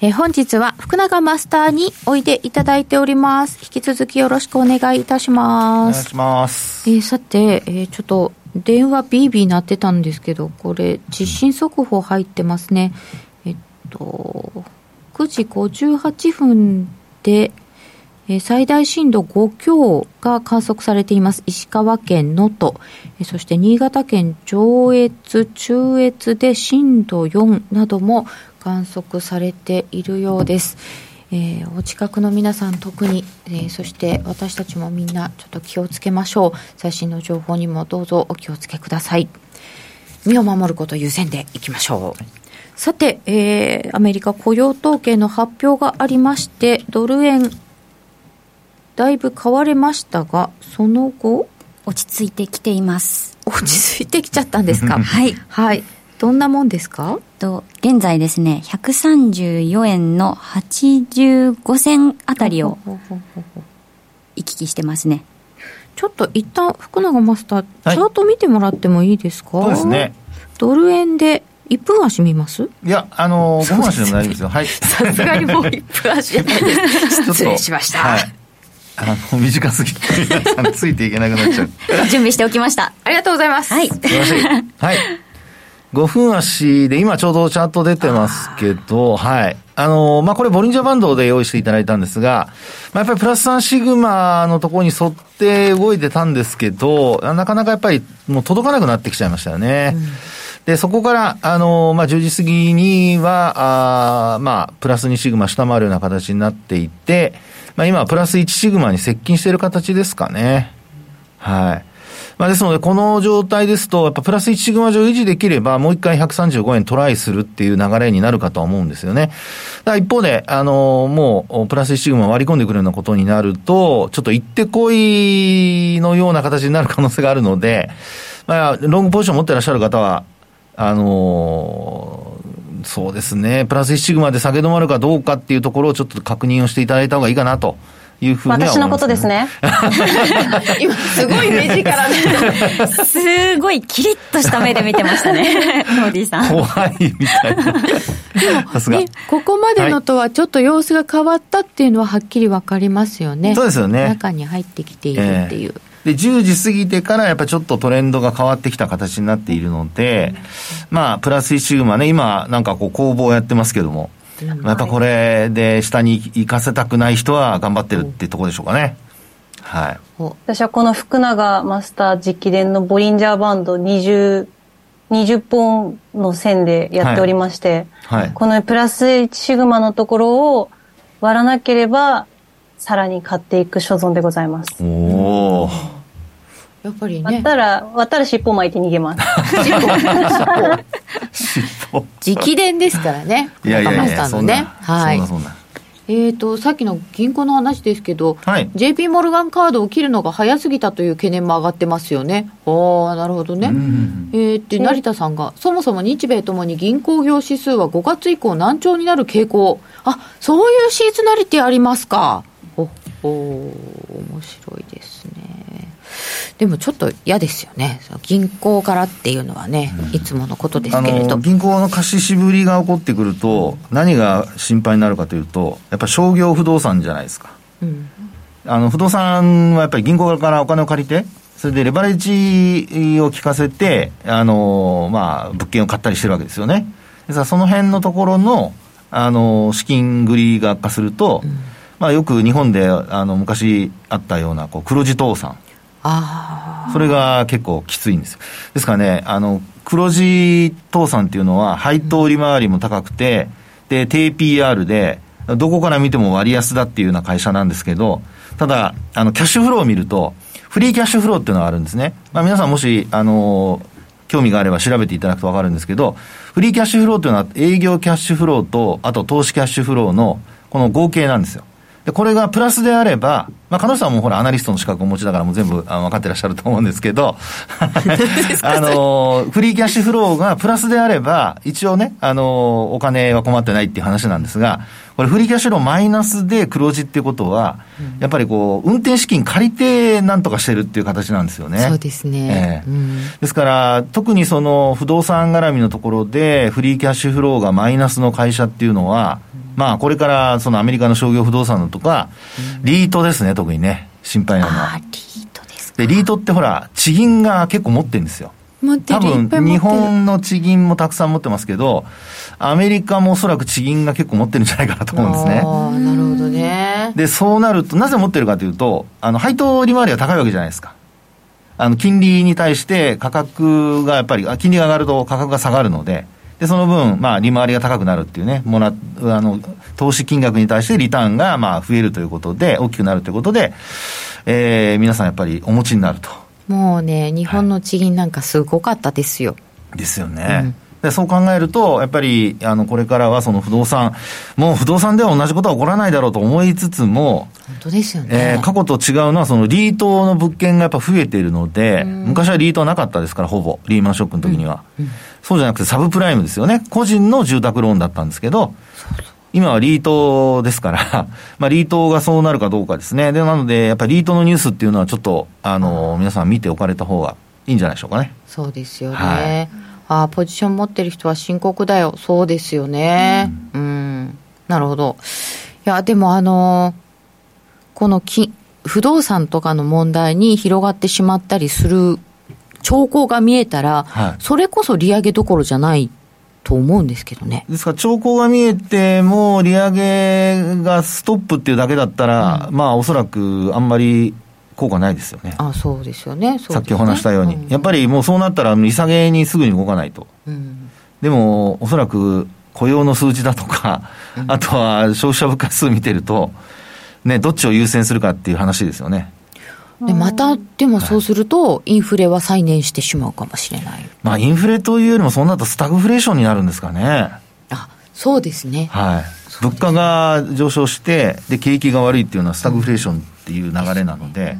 えー、本日は福永マスターにおいでいただいております。引き続きよろしくお願いいたします。お願いします。えー、さて、えー、ちょっと電話ビービー鳴ってたんですけど、これ、地震速報入ってますね。えっと、9時58分で、え最大震度5強が観測されています石川県能登、えそして新潟県上越、中越で震度4なども観測されているようです。えー、お近くの皆さん特に、えー、そして私たちもみんなちょっと気をつけましょう。最新の情報にもどうぞお気をつけください。身を守ること優先でいきましょう。さて、えー、アメリカ雇用統計の発表がありましてドル円だいぶ買われましたがその後落ち着いてきています。落ち着いてきちゃったんですか？はい。はい。どんなもんですか？と現在ですね134円の85銭あたりを行き来してますねちょっと一旦福永マスター、はい、チャート見てもらってもいいですか？そうですねドル円で1分足見ます？いや、あのー、5分足でも大丈夫ですよ。はい。さすがにもう1分足じゃないです。失礼しました。はい。あの、短すぎて、皆さんついていけなくなっちゃう。準備しておきました。ありがとうございます。はい。素晴らしい。はい。5分足で、今ちょうどチャート出てますけど、はい。あの、まあ、これボリンジャーバンドで用意していただいたんですが、まあ、やっぱりプラス3シグマのところに沿って動いてたんですけど、なかなかやっぱりもう届かなくなってきちゃいましたよね。うん、で、そこから、あの、まあ、10時過ぎには、あまあ、プラス2シグマ下回るような形になっていて、まあ、今はプラス1シグマに接近している形ですかね。はい。まあ、ですので、この状態ですと、やっぱプラス1シグマ上維持できれば、もう一回135円トライするっていう流れになるかと思うんですよね。だ一方で、あの、もう、プラス1シグマ割り込んでくるようなことになると、ちょっと行ってこいのような形になる可能性があるので、まあ、ロングポジション持ってらっしゃる方は、あのそうですね、プラス1シグマで下げ止まるかどうかっていうところをちょっと確認をしていただいた方がいいかなというふうには、ね、私のことですね。今、すごい目力で。すごいキリッとした目で見てましたね、モディさん。怖いみたいな。さすが、ここまでのとはちょっと様子が変わったっていうのははっきりわかりますよね。そうですよね。中に入ってきているっていう。えー、で、10時過ぎてからやっぱりちょっとトレンドが変わってきた形になっているので、まあ、プラス1シグマね、今なんかこう攻防やってますけども、やっぱこれで下に行かせたくない人は頑張ってるってところでしょうかね。はい。私はこの福永マスター直伝のボリンジャーバンド20、20本の線でやっておりまして、はいはい、このプラス1シグマのところを割らなければ、さらに買っていく所存でございます。おお。やっぱりね。割ったら、割ったら尻尾巻いて逃げます。尻尾。直伝ですからね。いやいやいや、そんな。はい。そんなえーと、さっきの銀行の話ですけど、はい、JP モルガンカードを切るのが早すぎたという懸念も上がってますよね。ああ、なるほどね。えー、って成田さんが、そもそも日米ともに銀行業指数は5月以降難聴になる傾向。あ、そういうシーズナリティありますか。おお面白いですね。でもちょっと嫌ですよね、銀行からっていうのはね、うん、いつものことですけれど。銀行の貸ししぶりが起こってくると、何が心配になるかというと、やっぱり商業不動産じゃないですか、うん、あの不動産はやっぱり銀行からお金を借りて、それでレバレッジを効かせて、あのまあ、物件を買ったりしてるわけですよね。ですその辺のところの、あの資金繰りが悪化すると、うん、まあ、よく日本であの昔あったようなこう黒字倒産。それが結構きついんですよ。ですからね、あの、黒字倒産っていうのは配当利回りも高くて、で、低 PR で、どこから見ても割安だっていうような会社なんですけど、ただ、あの、キャッシュフローを見ると、フリーキャッシュフローっていうのがあるんですね。まあ皆さんもし、あの、興味があれば調べていただくとわかるんですけど、フリーキャッシュフローっていうのは営業キャッシュフローと、あと投資キャッシュフローのこの合計なんですよ。で、これがプラスであれば、まあ、彼女さんもほら、アナリストの資格をお持ちだからもう全部あ分かってらっしゃると思うんですけど、あの、フリーキャッシュフローがプラスであれば、一応ね、あの、お金は困ってないっていう話なんですが、これフリーキャッシュフローマイナスで黒字っていうことは、やっぱりこう、運転資金借りてなんとかしてるっていう形なんですよね。そうですね。えーうん、ですから、特にその不動産絡みのところで、フリーキャッシュフローがマイナスの会社っていうのは、まあ、これからそのアメリカの商業不動産のとか、リートですね、特にね、心配なのは。リートですで、リートってほら、地銀が結構持ってるんですよ。多分、日本の地銀もたくさん持ってますけど、アメリカもおそらく地銀が結構持ってるんじゃないかなと思うんですね。なるほどね。で、そうなると、なぜ持ってるかというと、あの、配当利回りが高いわけじゃないですか。あの、金利に対して価格がやっぱり、金利が上がると価格が下がるので、で、その分、まあ、利回りが高くなるっていうね、もら、あの、投資金額に対してリターンが、まあ、増えるということで、大きくなるということで、えー、皆さんやっぱりお持ちになると。もうね、日本の地銀なんかすごかったですよ。はい、ですよね。うんでそう考えると、やっぱり、あの、これからはその不動産、もう不動産では同じことは起こらないだろうと思いつつも、本当ですよね。えー、過去と違うのは、そのリートの物件がやっぱ増えているので、昔はリートはなかったですから、ほぼ、リーマンショックの時には。うんうんそうじゃなくてサブプライムですよね。個人の住宅ローンだったんですけど、今はリートですから、まあ、リートがそうなるかどうかですね。で、なので、やっぱりリートのニュースっていうのはちょっと、あの、皆さん見ておかれた方がいいんじゃないでしょうかね。そうですよね。はい、ああ、ポジション持ってる人は深刻だよ。そうですよね。うん、うんなるほど。いや、でもあの、このき不動産とかの問題に広がってしまったりする兆候が見えたら、はい、それこそ利上げどころじゃないと思うんですけどね。ですから、兆候が見えても、利上げがストップっていうだけだったら、うん、まあ、おそらくあんまり効果ないですよね。あそうですよね。ねさっきお話したように、うん、やっぱりもうそうなったら、利下げにすぐに動かないと。うん、でも、おそらく雇用の数字だとか、あとは消費者物価数見てると、ね、どっちを優先するかっていう話ですよね。でまた、でもそうすると、インフレは再燃してしまうかもしれない。まあ、インフレというよりも、そうなるとスタグフレーションになるんですかね。あそうですね。はい。物価が上昇して、で、景気が悪いっていうのはスタグフレーションっていう流れなので。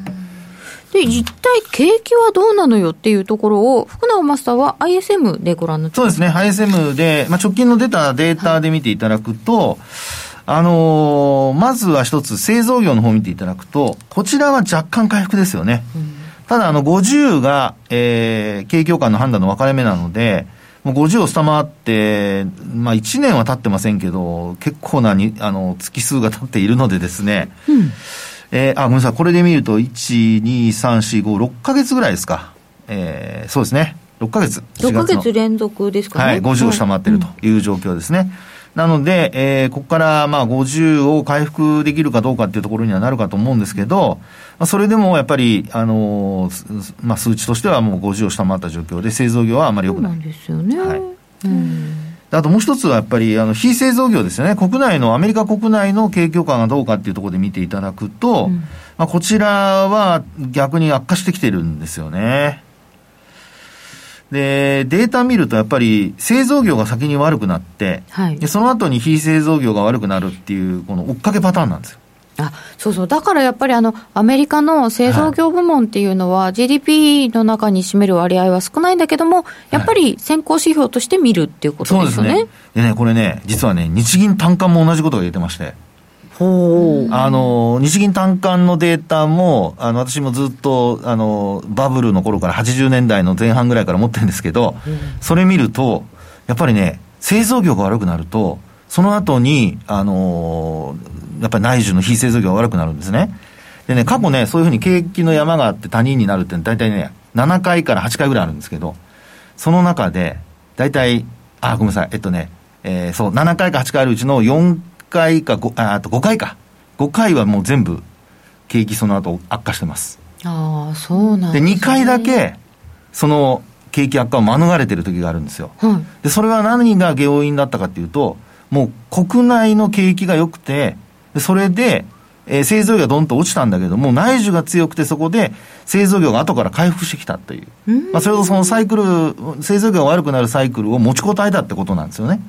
で、実態、景気はどうなのよっていうところを、福永マスターは ISM でご覧になってそうですね、ISM で、まあ、直近の出たデータで見ていただくと、はいあのー、まずは一つ製造業の方を見ていただくと、こちらは若干回復ですよね。うん、ただ、あの、50が、えー、景況感の判断の分かれ目なので、もう50を下回って、まあ1年は経ってませんけど、結構なに、あの、月数が経っているのでですね、うん、えー、あ、ごめんなさい、これで見ると、1、2、3、4、5、6ヶ月ぐらいですか。えー、そうですね。6ヶ月。6ヶ月連続ですかね。はい、50を下回っているという状況ですね。うんなので、えー、ここからまあ50を回復できるかどうかっていうところにはなるかと思うんですけど、まあ、それでもやっぱり、あのー、まあ、数値としてはもう50を下回った状況で、製造業はあまり良くない。そうなんですよね。はい。うんあともう一つはやっぱり、あの、非製造業ですよね。国内の、アメリカ国内の景況感がどうかっていうところで見ていただくと、うん、まあ、こちらは逆に悪化してきてるんですよね。で、データ見るとやっぱり製造業が先に悪くなって、はい、でその後に非製造業が悪くなるっていう、この追っかけパターンなんですよ。あそうそう、だからやっぱりあのアメリカの製造業部門っていうのは、GDP の中に占める割合は少ないんだけども、やっぱり先行指標として見るっていうことですよね。はい、ですねでね、これね、実はね、日銀単価も同じことが言ってまして。あの、日銀単価のデータも、あの、私もずっと、あの、バブルの頃から80年代の前半ぐらいから持ってるんですけど、それ見ると、やっぱりね、製造業が悪くなると、その後に、あのやっぱり内需の非製造業が悪くなるんですね。でね、過去ね、そういうふうに景気の山があって他人になるって大体ね、7回から8回ぐらいあるんですけど、その中で、大体、あ、ごめんなさい、えっとね、えー、そう、7回か8回あるうちの4回か5、ああと5回か。5回はもう全部、景気その後悪化してます。ああ、そうなんで、ね、2回だけ、その景気悪化を免れてる時があるんですよ。はい、で、それは何が原因だったかっていうと、もう国内の景気が良くて、それで、えー、製造業がどんと落ちたんだけども、内需が強くてそこで製造業が後から回復してきたという。うまあ、それとそのサイクル、製造業が悪くなるサイクルを持ちこたえたってことなんですよね。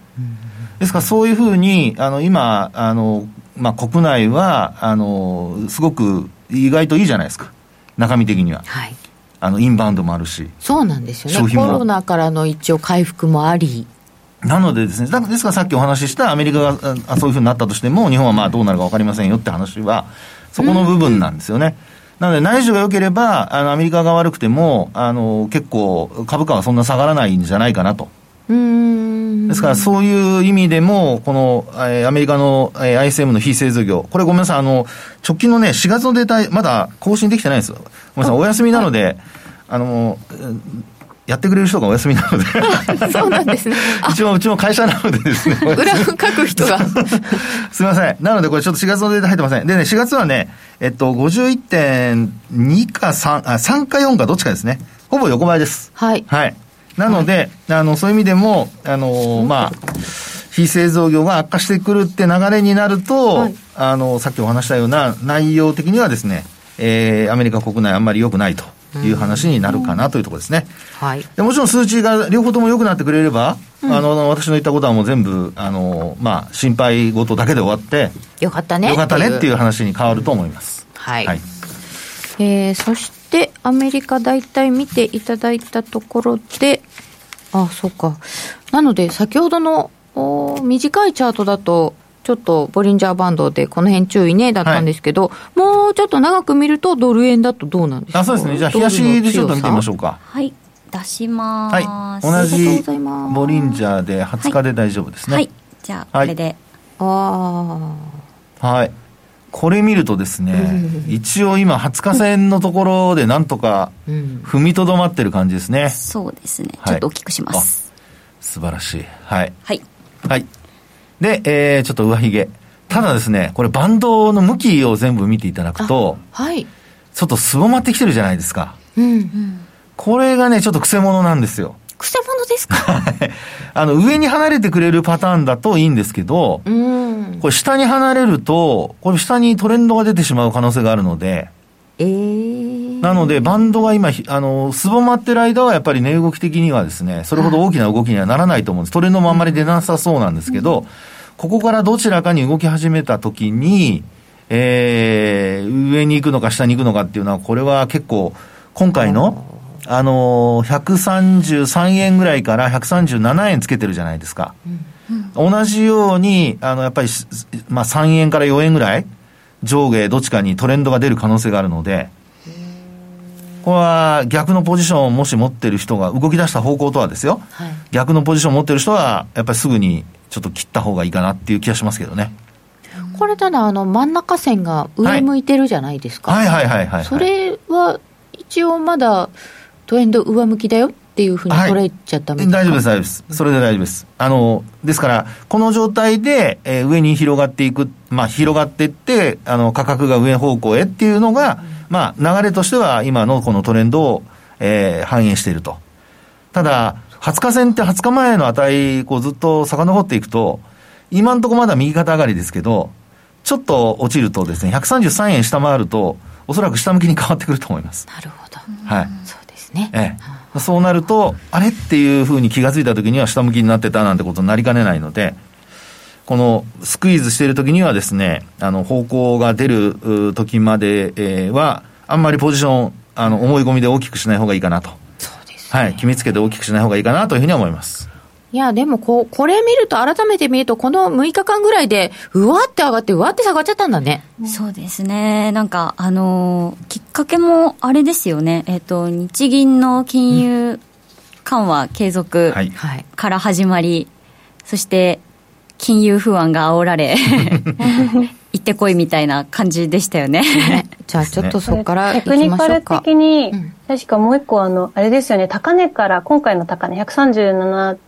ですからそういうふうに、あの、今、あの、まあ、国内は、あの、すごく意外といいじゃないですか。中身的には。はい。あの、インバウンドもあるし。そうなんですよね。コロナからの一応回復もあり。なのでですね、ですからさっきお話ししたアメリカがそういうふうになったとしても、日本はまあどうなるか分かりませんよって話は、そこの部分なんですよね。なので内需が良ければ、あのアメリカが悪くても、あの結構株価はそんな下がらないんじゃないかなと。ですからそういう意味でも、この、えー、アメリカの、えー、ISM の非製造業、これごめんなさい、あの、直近のね、4月のデータ、まだ更新できてないんですよ。ごめんなさい、お休みなので、あの、やってくれる人がお休みなので そうなんですね。うちも、うちも会社なのでですね。グラフ書く人が。すみません。なのでこれちょっと4月のデータ入ってません。でね、4月はね、えっと、51.2か3、あ、3か4かどっちかですね。ほぼ横ばいです。はい。はい。なので、はい、あの、そういう意味でも、あの、まあ、非製造業が悪化してくるって流れになると、はい、あの、さっきお話したような内容的にはですね、えー、アメリカ国内あんまり良くないと。いう話になるかなというところですね。はい、でもちろん数値が両方とも良くなってくれれば、うん、あの私の言ったことはもう全部あの、まあ、心配事だけで終わってよかったねよかったねっていう話に変わると思います。はい、はい、えー、そしてアメリカ大体見ていただいたところであそうか。なので先ほどのお短いチャートだとちょっとボリンジャーバンドでこの辺注意ねだったんですけど、はい、もうちょっと長く見るとドル円だとどうなんですか？あそうですね。じゃあ冷やしでちょっと見てみましょうか。はい。出します。はい。同じボリンジャーで20日で大丈夫ですね、はい、はい、じゃあこれで、はい、ああはいこれ見るとですね、一応今、20日線のところでなんとか踏みとどまってる感じですね、そうですね、ちょっと大きくします。素晴らしい。はい。はい。はい。で、えー、ちょっと上髭。ただですね、これバンドの向きを全部見ていただくと、はい。ちょっとすぼまってきてるじゃないですか。うん、うん。これがね、ちょっと癖者なんですよ。癖者？ですか？あの、上に離れてくれるパターンだといいんですけど、うん、これ下に離れると、これ下にトレンドが出てしまう可能性があるので、えー、なので、バンドが今、あの、すぼまってる間は、やっぱり値動き的にはですね、それほど大きな動きにはならないと思うんです。トレンドもあんまり出なさそうなんですけど、うん。ここからどちらかに動き始めたときに、えー、上に行くのか下に行くのかっていうのは、これは結構、今回の、あのー、133円ぐらいから137円つけてるじゃないですか。うん、同じように、あの、やっぱり、まあ、3円から4円ぐらい、上下どっちかにトレンドが出る可能性があるので、これは逆のポジションをもし持ってる人が動き出した方向とはですよ、はい、逆のポジションを持ってる人は、やっぱりすぐにちょっと切った方がいいかなっていう気がしますけどね。これただ、あの、真ん中線が上向いてるじゃないですか。はい、はい、はい。はい。はい。それは、一応まだトレンド上向きだよっていうふうに捉えちゃったはい、大丈夫です、大丈夫です。それで大丈夫です。あの、ですから、この状態で、えー、上に広がっていく、まあ、広がっていって、あの、価格が上方向へっていうのが、まあ、流れとしては今のこのトレンドを、えー、反映していると。ただ、20日線って20日前の値、こうずっと遡っていくと、今のところまだ右肩上がりですけど、ちょっと落ちるとですね、133円下回ると、おそらく下向きに変わってくると思います。なるほど。はい。そうですね。ええ。そうなると、あれっていうふうに気がついたときには下向きになってたなんてことになりかねないので、このスクイーズしているときにはですね、あの、方向が出る時までは、あんまりポジション、あの、思い込みで大きくしない方がいいかなと。そうです、ね、はい。決めつけて大きくしない方がいいかなというふうに思います。いや、でもこ、これ見ると、改めて見ると、この6日間ぐらいで、うわって上がって、うわって下がっちゃったんだね。そうですね。なんか、あのー、きっかけも、あれですよね。えっ、ー、と、日銀の金融緩和継続から始まり、うん、そして、金融不安が煽られ 行ってこいみたいな感じでしたよね。じゃあちょっとそこからテクニカル的に、確かもう一個あの、あれですよね、高値から、今回の高値137円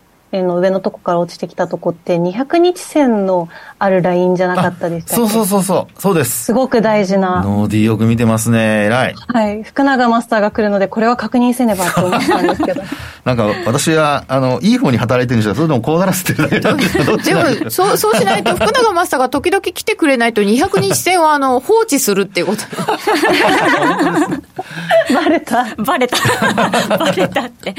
の上のとこから落ちてきたとこって200日線のあるラインじゃなかったですか？そうそうそうそう。そうです。すごく大事な。ノーディーよく見てますね。偉い。はい。福永マスターが来るのでこれは確認せねばと思ったんですけど。なんか私はあのいい方に働いてるんですかそれとも怖がらせてるだけなんですかどでもそうそうしないと福永マスターが時々来てくれないと200日線はあの放置するっていうこと。バレた。バレた。バレたって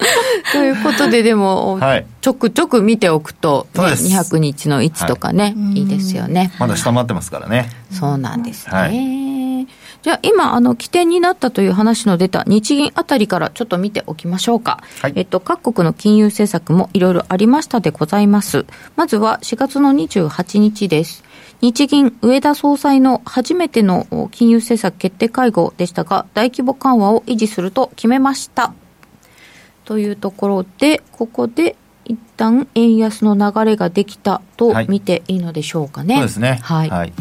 ということで、でも、はい、ちょくちょく見ておくと、ね、200日の位置とかね、はい、いいですよね。まだ下回ってますからね。そうなんですね。はい、じゃあ今、あの、起点になったという話の出た日銀あたりからちょっと見ておきましょうか。はい、えっと、各国の金融政策もいろいろありましたでございます。まずは4月の28日です。日銀上田総裁の初めての金融政策決定会合でしたが、大規模緩和を維持すると決めました。というところで、ここで一旦円安の流れができたと見ていいのでしょうかね。はい、そうですね。はい。はい、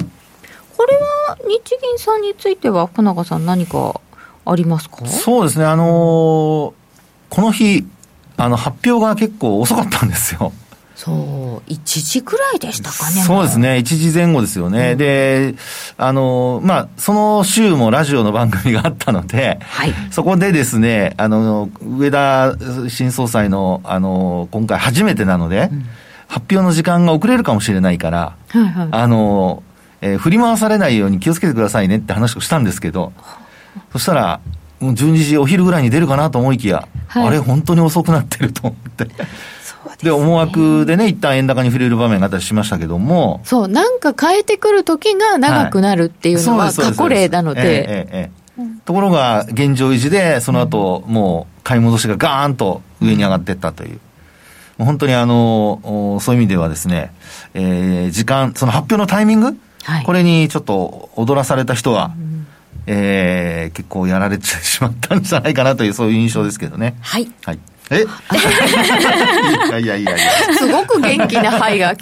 これは日銀さんについては、福永さん、何かありますか？そうですね、あのー、この日、あの発表が結構遅かったんですよ。そう、1時くらいでしたかね。そうですね、1時前後ですよね。うん、で、あの、まあ、その週もラジオの番組があったので、はい、そこでですね、あの、上田新総裁の、あの、今回初めてなので、うん、発表の時間が遅れるかもしれないから、はいはい、あの、えー、振り回されないように気をつけてくださいねって話をしたんですけど、そしたら、もう12時お昼ぐらいに出るかなと思いきや、はい、あれ本当に遅くなってると思って。で、思惑でね、一旦円高に触れる場面があったりしましたけども。そう、なんか変えてくる時が長くなるっていうのは過去例なので。ところが、現状維持で、その後、もう、買い戻しがガーンと上に上がっていったという。うん、本当にあの、そういう意味ではですね、えー、時間、その発表のタイミング、はい、これにちょっと踊らされた人は、うん、えー、結構やられてしまったんじゃないかなという、そういう印象ですけどね。はい。はいえ？いやいやいやいや。すごく元気な肺が。はい。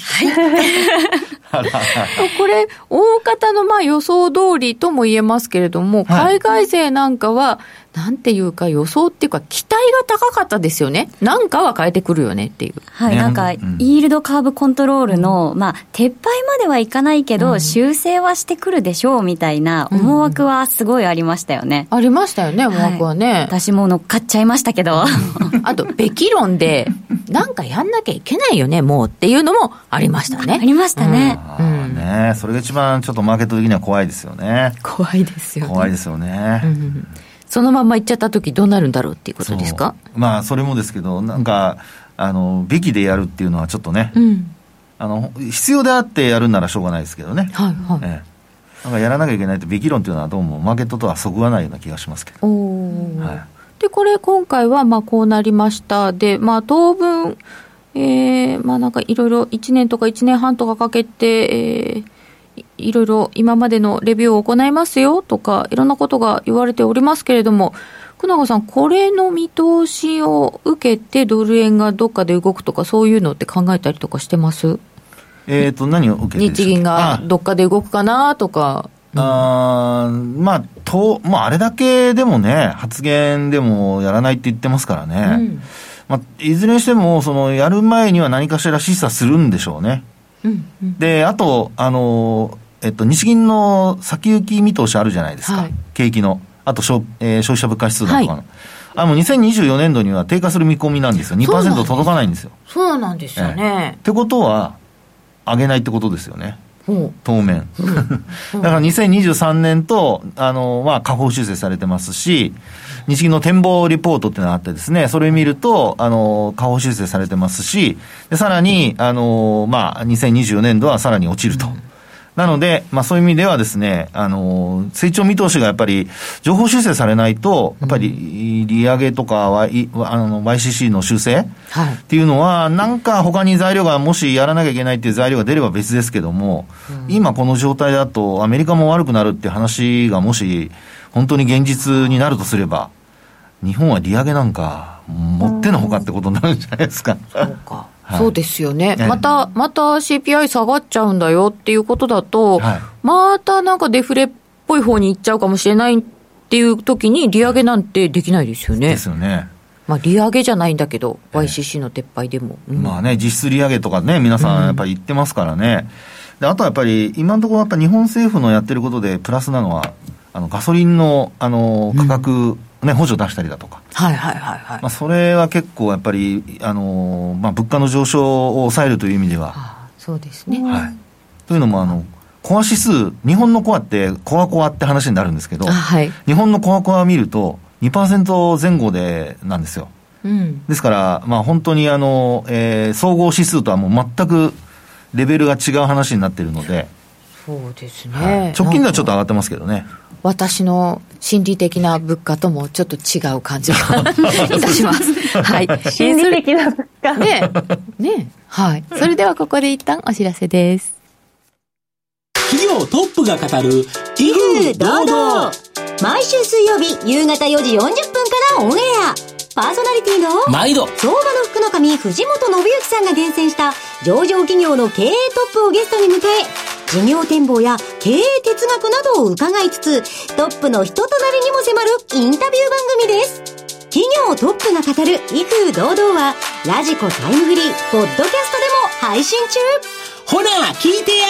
これ、大方のまあ予想通りとも言えますけれども、海外勢なんかは、なんていうか予想っていうか期待が高かったですよね。なんかは変えてくるよねっていう。はい、なんか、イールドカーブコントロールの、まあ、撤廃まではいかないけど、修正はしてくるでしょうみたいな思惑はすごいありましたよね。ありましたよね、思惑はね。私も乗っかっちゃいましたけど。あと、べき論で、なんかやんなきゃいけないよね、もうっていうのもありましたね。ありましたね。うん。ねそれが一番ちょっとマーケット的には怖いですよね。怖いですよね。怖いですよね。うんそのまま行っちゃった時どうなるんだろうっていうことですか？まあ、それもですけど、なんか、あの、べきでやるっていうのはちょっとね、うん、あの、必要であってやるならしょうがないですけどね。はいはい。ええなんかやらなきゃいけないと、べき論っていうのはどうもマーケットとはそぐわないような気がしますけど。はい、で、これ今回はまあこうなりました。で、まあ当分、えー、まあなんかいろいろ1年とか1年半とかかけて、えー、いろいろ今までのレビューを行いますよとか、いろんなことが言われておりますけれども、福永さん、これの見通しを受けて、ドル円がどっかで動くとか、そういうのって考えたりとかしてます？えっ、と、何を受けて日銀がどっかで動くかなとか。あまあ、と、まあ、あれだけでもね、発言でもやらないって言ってますからね。うん、まあ、いずれにしても、その、やる前には何かしら示唆するんでしょうね。うんうん、で、あと、あの、えっと、日銀の先行き見通しあるじゃないですか。はい、景気の。あと消、えー、消費者物価指数だとかの。はいあの2024年度には低下する見込みなんですよ、2%届かないんですよ。そうなんですよね。えってことは、上げないってことですよね。当面。だから2023年と、あの、まあ、下方修正されてますし、日銀の展望リポートっていうのがあってですね、それを見ると、あの、下方修正されてますし、でさらに、あの、まあ、2024年度はさらに落ちると。うんなので、まあそういう意味ではですね、あの、成長見通しがやっぱり情報修正されないと、やっぱり利上げとか、y、あの YCC の修正、はい、っていうのは、なんか他に材料がもしやらなきゃいけないっていう材料が出れば別ですけども、うん、今この状態だとアメリカも悪くなるっていう話がもし本当に現実になるとすれば、日本は利上げなんか持ってのほかってことになるんじゃないですか。そうか。そうですよね、また、また CPI 下がっちゃうんだよっていうことだと、はい、またなんかデフレっぽい方に行っちゃうかもしれないっていう時に、利上げなんてできないですよね。ですよね。まあ、利上げじゃないんだけど、YCC の撤廃でも。うん、まあね、実質利上げとかね、皆さんやっぱり言ってますからね。うん、であとはやっぱり、今のところやっぱ日本政府のやってることでプラスなのは、あのガソリンのあの価格ね、補助出したりだとか。はいはいはいはい。まあ、それは結構やっぱり、あのまあ、物価の上昇を抑えるという意味では。あそうですね。はい。というのも、あの、コア指数、日本のコアって、コアコアって話になるんですけど、はい、日本のコアコアを見ると、2%前後でなんですよ。うん、ですから、まあ、本当にあの、えー、総合指数とはもう全くレベルが違う話になっているので、そうですね、はい、直近ではちょっと上がってますけどね。私の心理的な物価ともちょっと違う感じが いたします。はい。心理的な物価。ねねはい。それではここで一旦お知らせです。企業トップが語る、威風堂々。毎週水曜日夕方4時40分からオンエア。パーソナリティの毎度相場の福の神藤本信之さんが厳選した上場企業の経営トップをゲストに迎え事業展望や経営哲学などを伺いつつ、トップの人となりにも迫るインタビュー番組です。企業トップが語る威風堂々は、ラジコタイムフリー、ポッドキャストでも配信中。ほら、聞いてや。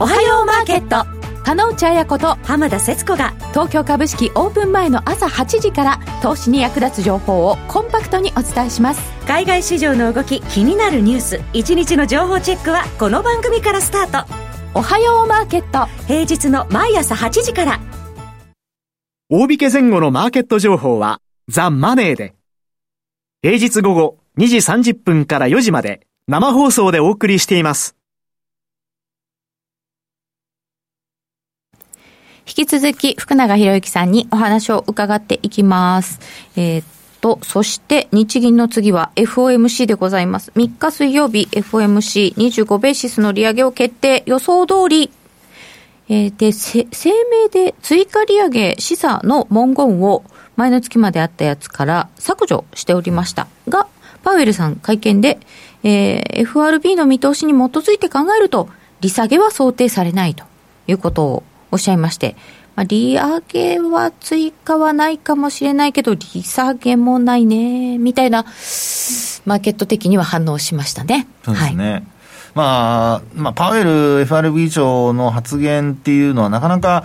おはようマーケット加納内彩子と浜田節子が東京株式オープン前の朝8時から投資に役立つ情報をコンパクトにお伝えします。海外市場の動き気になるニュース一日の情報チェックはこの番組からスタート。おはようマーケット。平日の毎朝8時から。大引け前後のマーケット情報はザ・マネーで。平日午後2時30分から4時まで生放送でお送りしています引き続き福永博之さんにお話を伺っていきます。えー、っと、そして日銀の次は FOMC でございます。3日水曜日 FOMC25 ベーシスの利上げを決定予想通りえー、で、声明で追加利上げ示唆の文言を前の月まであったやつから削除しておりましたが、パウエルさん会見で、えー、FRB の見通しに基づいて考えると、利下げは想定されないということをおっしゃいまして、まあ、利上げは追加はないかもしれないけど、利下げもないね、みたいな、マーケット的には反応しましたね。そうですね。はいまあ、まあ、パウエル FRB 長の発言っていうのはなかなか、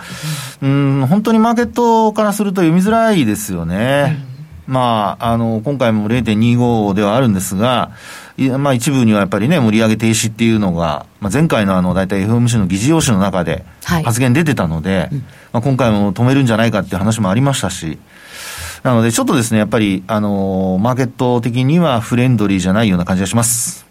うん、本当にマーケットからすると読みづらいですよね。うん、まあ、あの、今回も0.25ではあるんですが、まあ、一部にはやっぱりね、盛り上げ停止っていうのが、まあ、前回のあの、大体 FOMC の議事要旨の中で発言出てたので、はいまあ、今回も止めるんじゃないかっていう話もありましたし、なので、ちょっとですね、やっぱり、あのー、マーケット的にはフレンドリーじゃないような感じがします。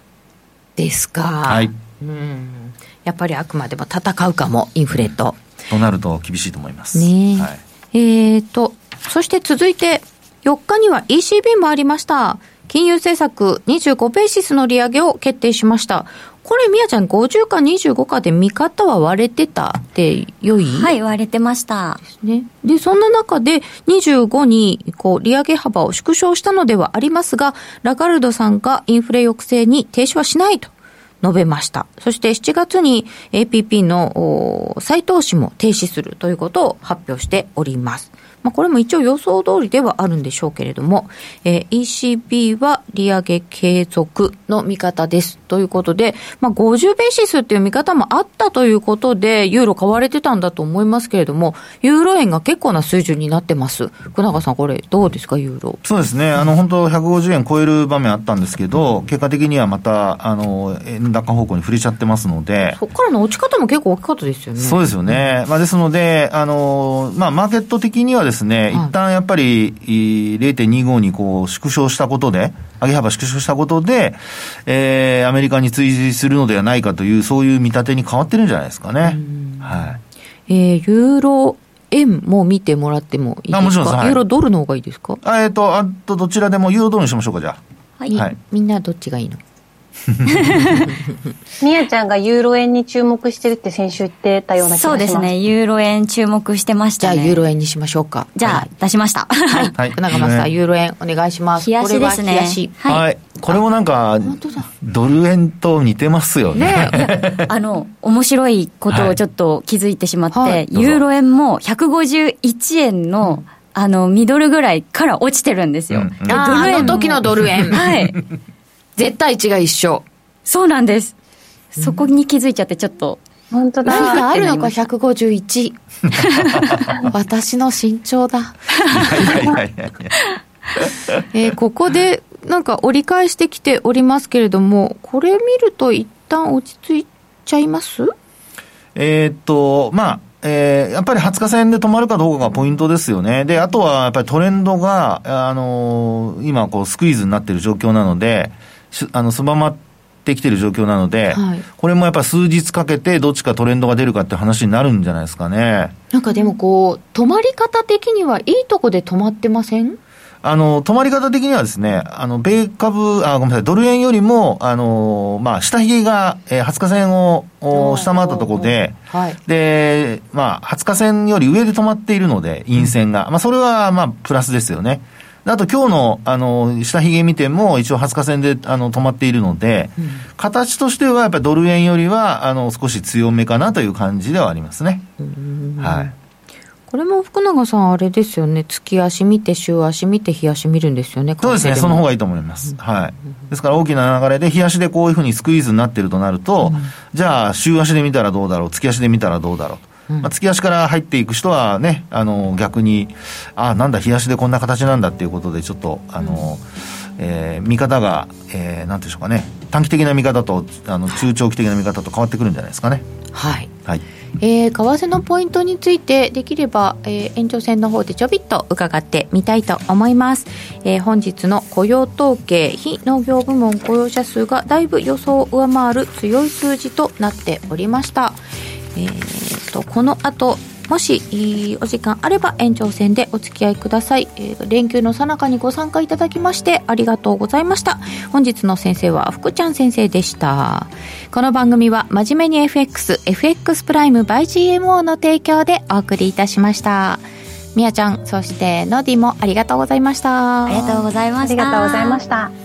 ですか。はい。うん。やっぱりあくまでも戦うかも、インフレと。となると厳しいと思います。ねえ。はい、えーと、そして続いて、4日には ECB もありました。金融政策25ベーシスの利上げを決定しました。これ、みやちゃん、50か25かで見方は割れてたって良い？はい、割れてました。ですね。で、そんな中で25に、こう、利上げ幅を縮小したのではありますが、ラガルドさんがインフレ抑制に停止はしないと述べました。そして7月に APP の再投資も停止するということを発表しております。まあ、これも一応予想通りではあるんでしょうけれども、えー、ECB は利上げ継続の見方です。ということで、まあ、50ベーシスっていう見方もあったということで、ユーロ買われてたんだと思いますけれども、ユーロ円が結構な水準になってます。福永さん、これ、どうですか、ユーロ？そうですね、あの、本当150円超える場面あったんですけど、結果的にはまた、あの、円高方向に振れちゃってますので。そこからの落ち方も結構大きかったですよね。そうですよね。まあ、ですので、あの、まあ、マーケット的にはですね、一旦やっぱり、0.25にこう、縮小したことで、上げ幅縮小したことで、えー、アメリカに追随するのではないかという、そういう見立てに変わってるんじゃないですかね。はい。えー、ユーロ円も見てもらってもいいですか？はい、ユーロドルの方がいいですか？あえっ、ー、と、あとどちらでもユーロドルにしましょうか、じゃあ。はい。はい、みんなどっちがいいの？みやちゃんがユーロ円に注目してるって先週言ってたような気がします。そうですね。ユーロ円注目してましたね。じゃあユーロ円にしましょうか。じゃあ、はい、出しました。はい、はい、福永マスター、ユーロ円お願いします。冷やしですね。はい、はい、これもなんかドル円と似てますよね。ね あの面白いことをちょっと気づいてしまって、はい、ユーロ円も151円の、うんあの、ミドルぐらいから落ちてるんですよ。うん、ドル円の時のドル円。はい。絶対値が一緒。そうなんです。そこに気づいちゃってちょっと。本当だ。何かあるのか、151。私の身長だ。えー、ここでなんか折り返してきておりますけれども、これ見ると一旦落ち着いちゃいます？えっと、まあ、えー、やっぱり20日線で止まるかどうかがポイントですよね。で、あとはやっぱりトレンドが、あのー、今こうスクイーズになっている状況なので、あの、すばまってきてる状況なので、はい、これもやっぱ数日かけてどっちかトレンドが出るかって話になるんじゃないですかね。なんかでもこう、止まり方的にはいいとこで止まってません？あの、止まり方的にはですね、あの、米株、あ、ごめんなさい、ドル円よりも、あの、まあ、下髭が、えー、20日線を下回ったところで、はい、で、まあ、20日線より上で止まっているので、陰線が。まあ、それは、まあ、プラスですよね。あと今日の、あの、下髭見ても一応20日線で、あの、止まっているので、うん、形としてはやっぱりドル円よりは、あの、少し強めかなという感じではありますね。はい。これも福永さん、あれですよね、月足見て、週足見て、日足見るんですよね、そうですね、その方がいいと思います。はい。ですから大きな流れで、日足でこういうふうにスクイーズになってるとなると、うん、じゃあ、週足で見たらどうだろう、月足で見たらどうだろう。まあ、月足から入っていく人はね、あの、逆に、あなんだ、日足でこんな形なんだっていうことで、ちょっと、あの、うん、えー、見方が、えー、なんていうんでしょうかね、短期的な見方と、あの、中長期的な見方と変わってくるんじゃないですかね。はい。はい。えー、為替のポイントについてできれば、えー、延長戦の方でちょびっと伺ってみたいと思います、えー、本日の雇用統計非農業部門雇用者数がだいぶ予想を上回る強い数字となっておりましたえーと、この後もしお時間あれば延長戦でお付き合いください、えー、連休の最中にご参加いただきましてありがとうございました。本日の先生は福ちゃん先生でした。この番組は真面目に FXFX プライム by GMO の提供でお送りいたしました。みやちゃんそしてノディもありがとうございました。ありがとうございました。ありがとうございました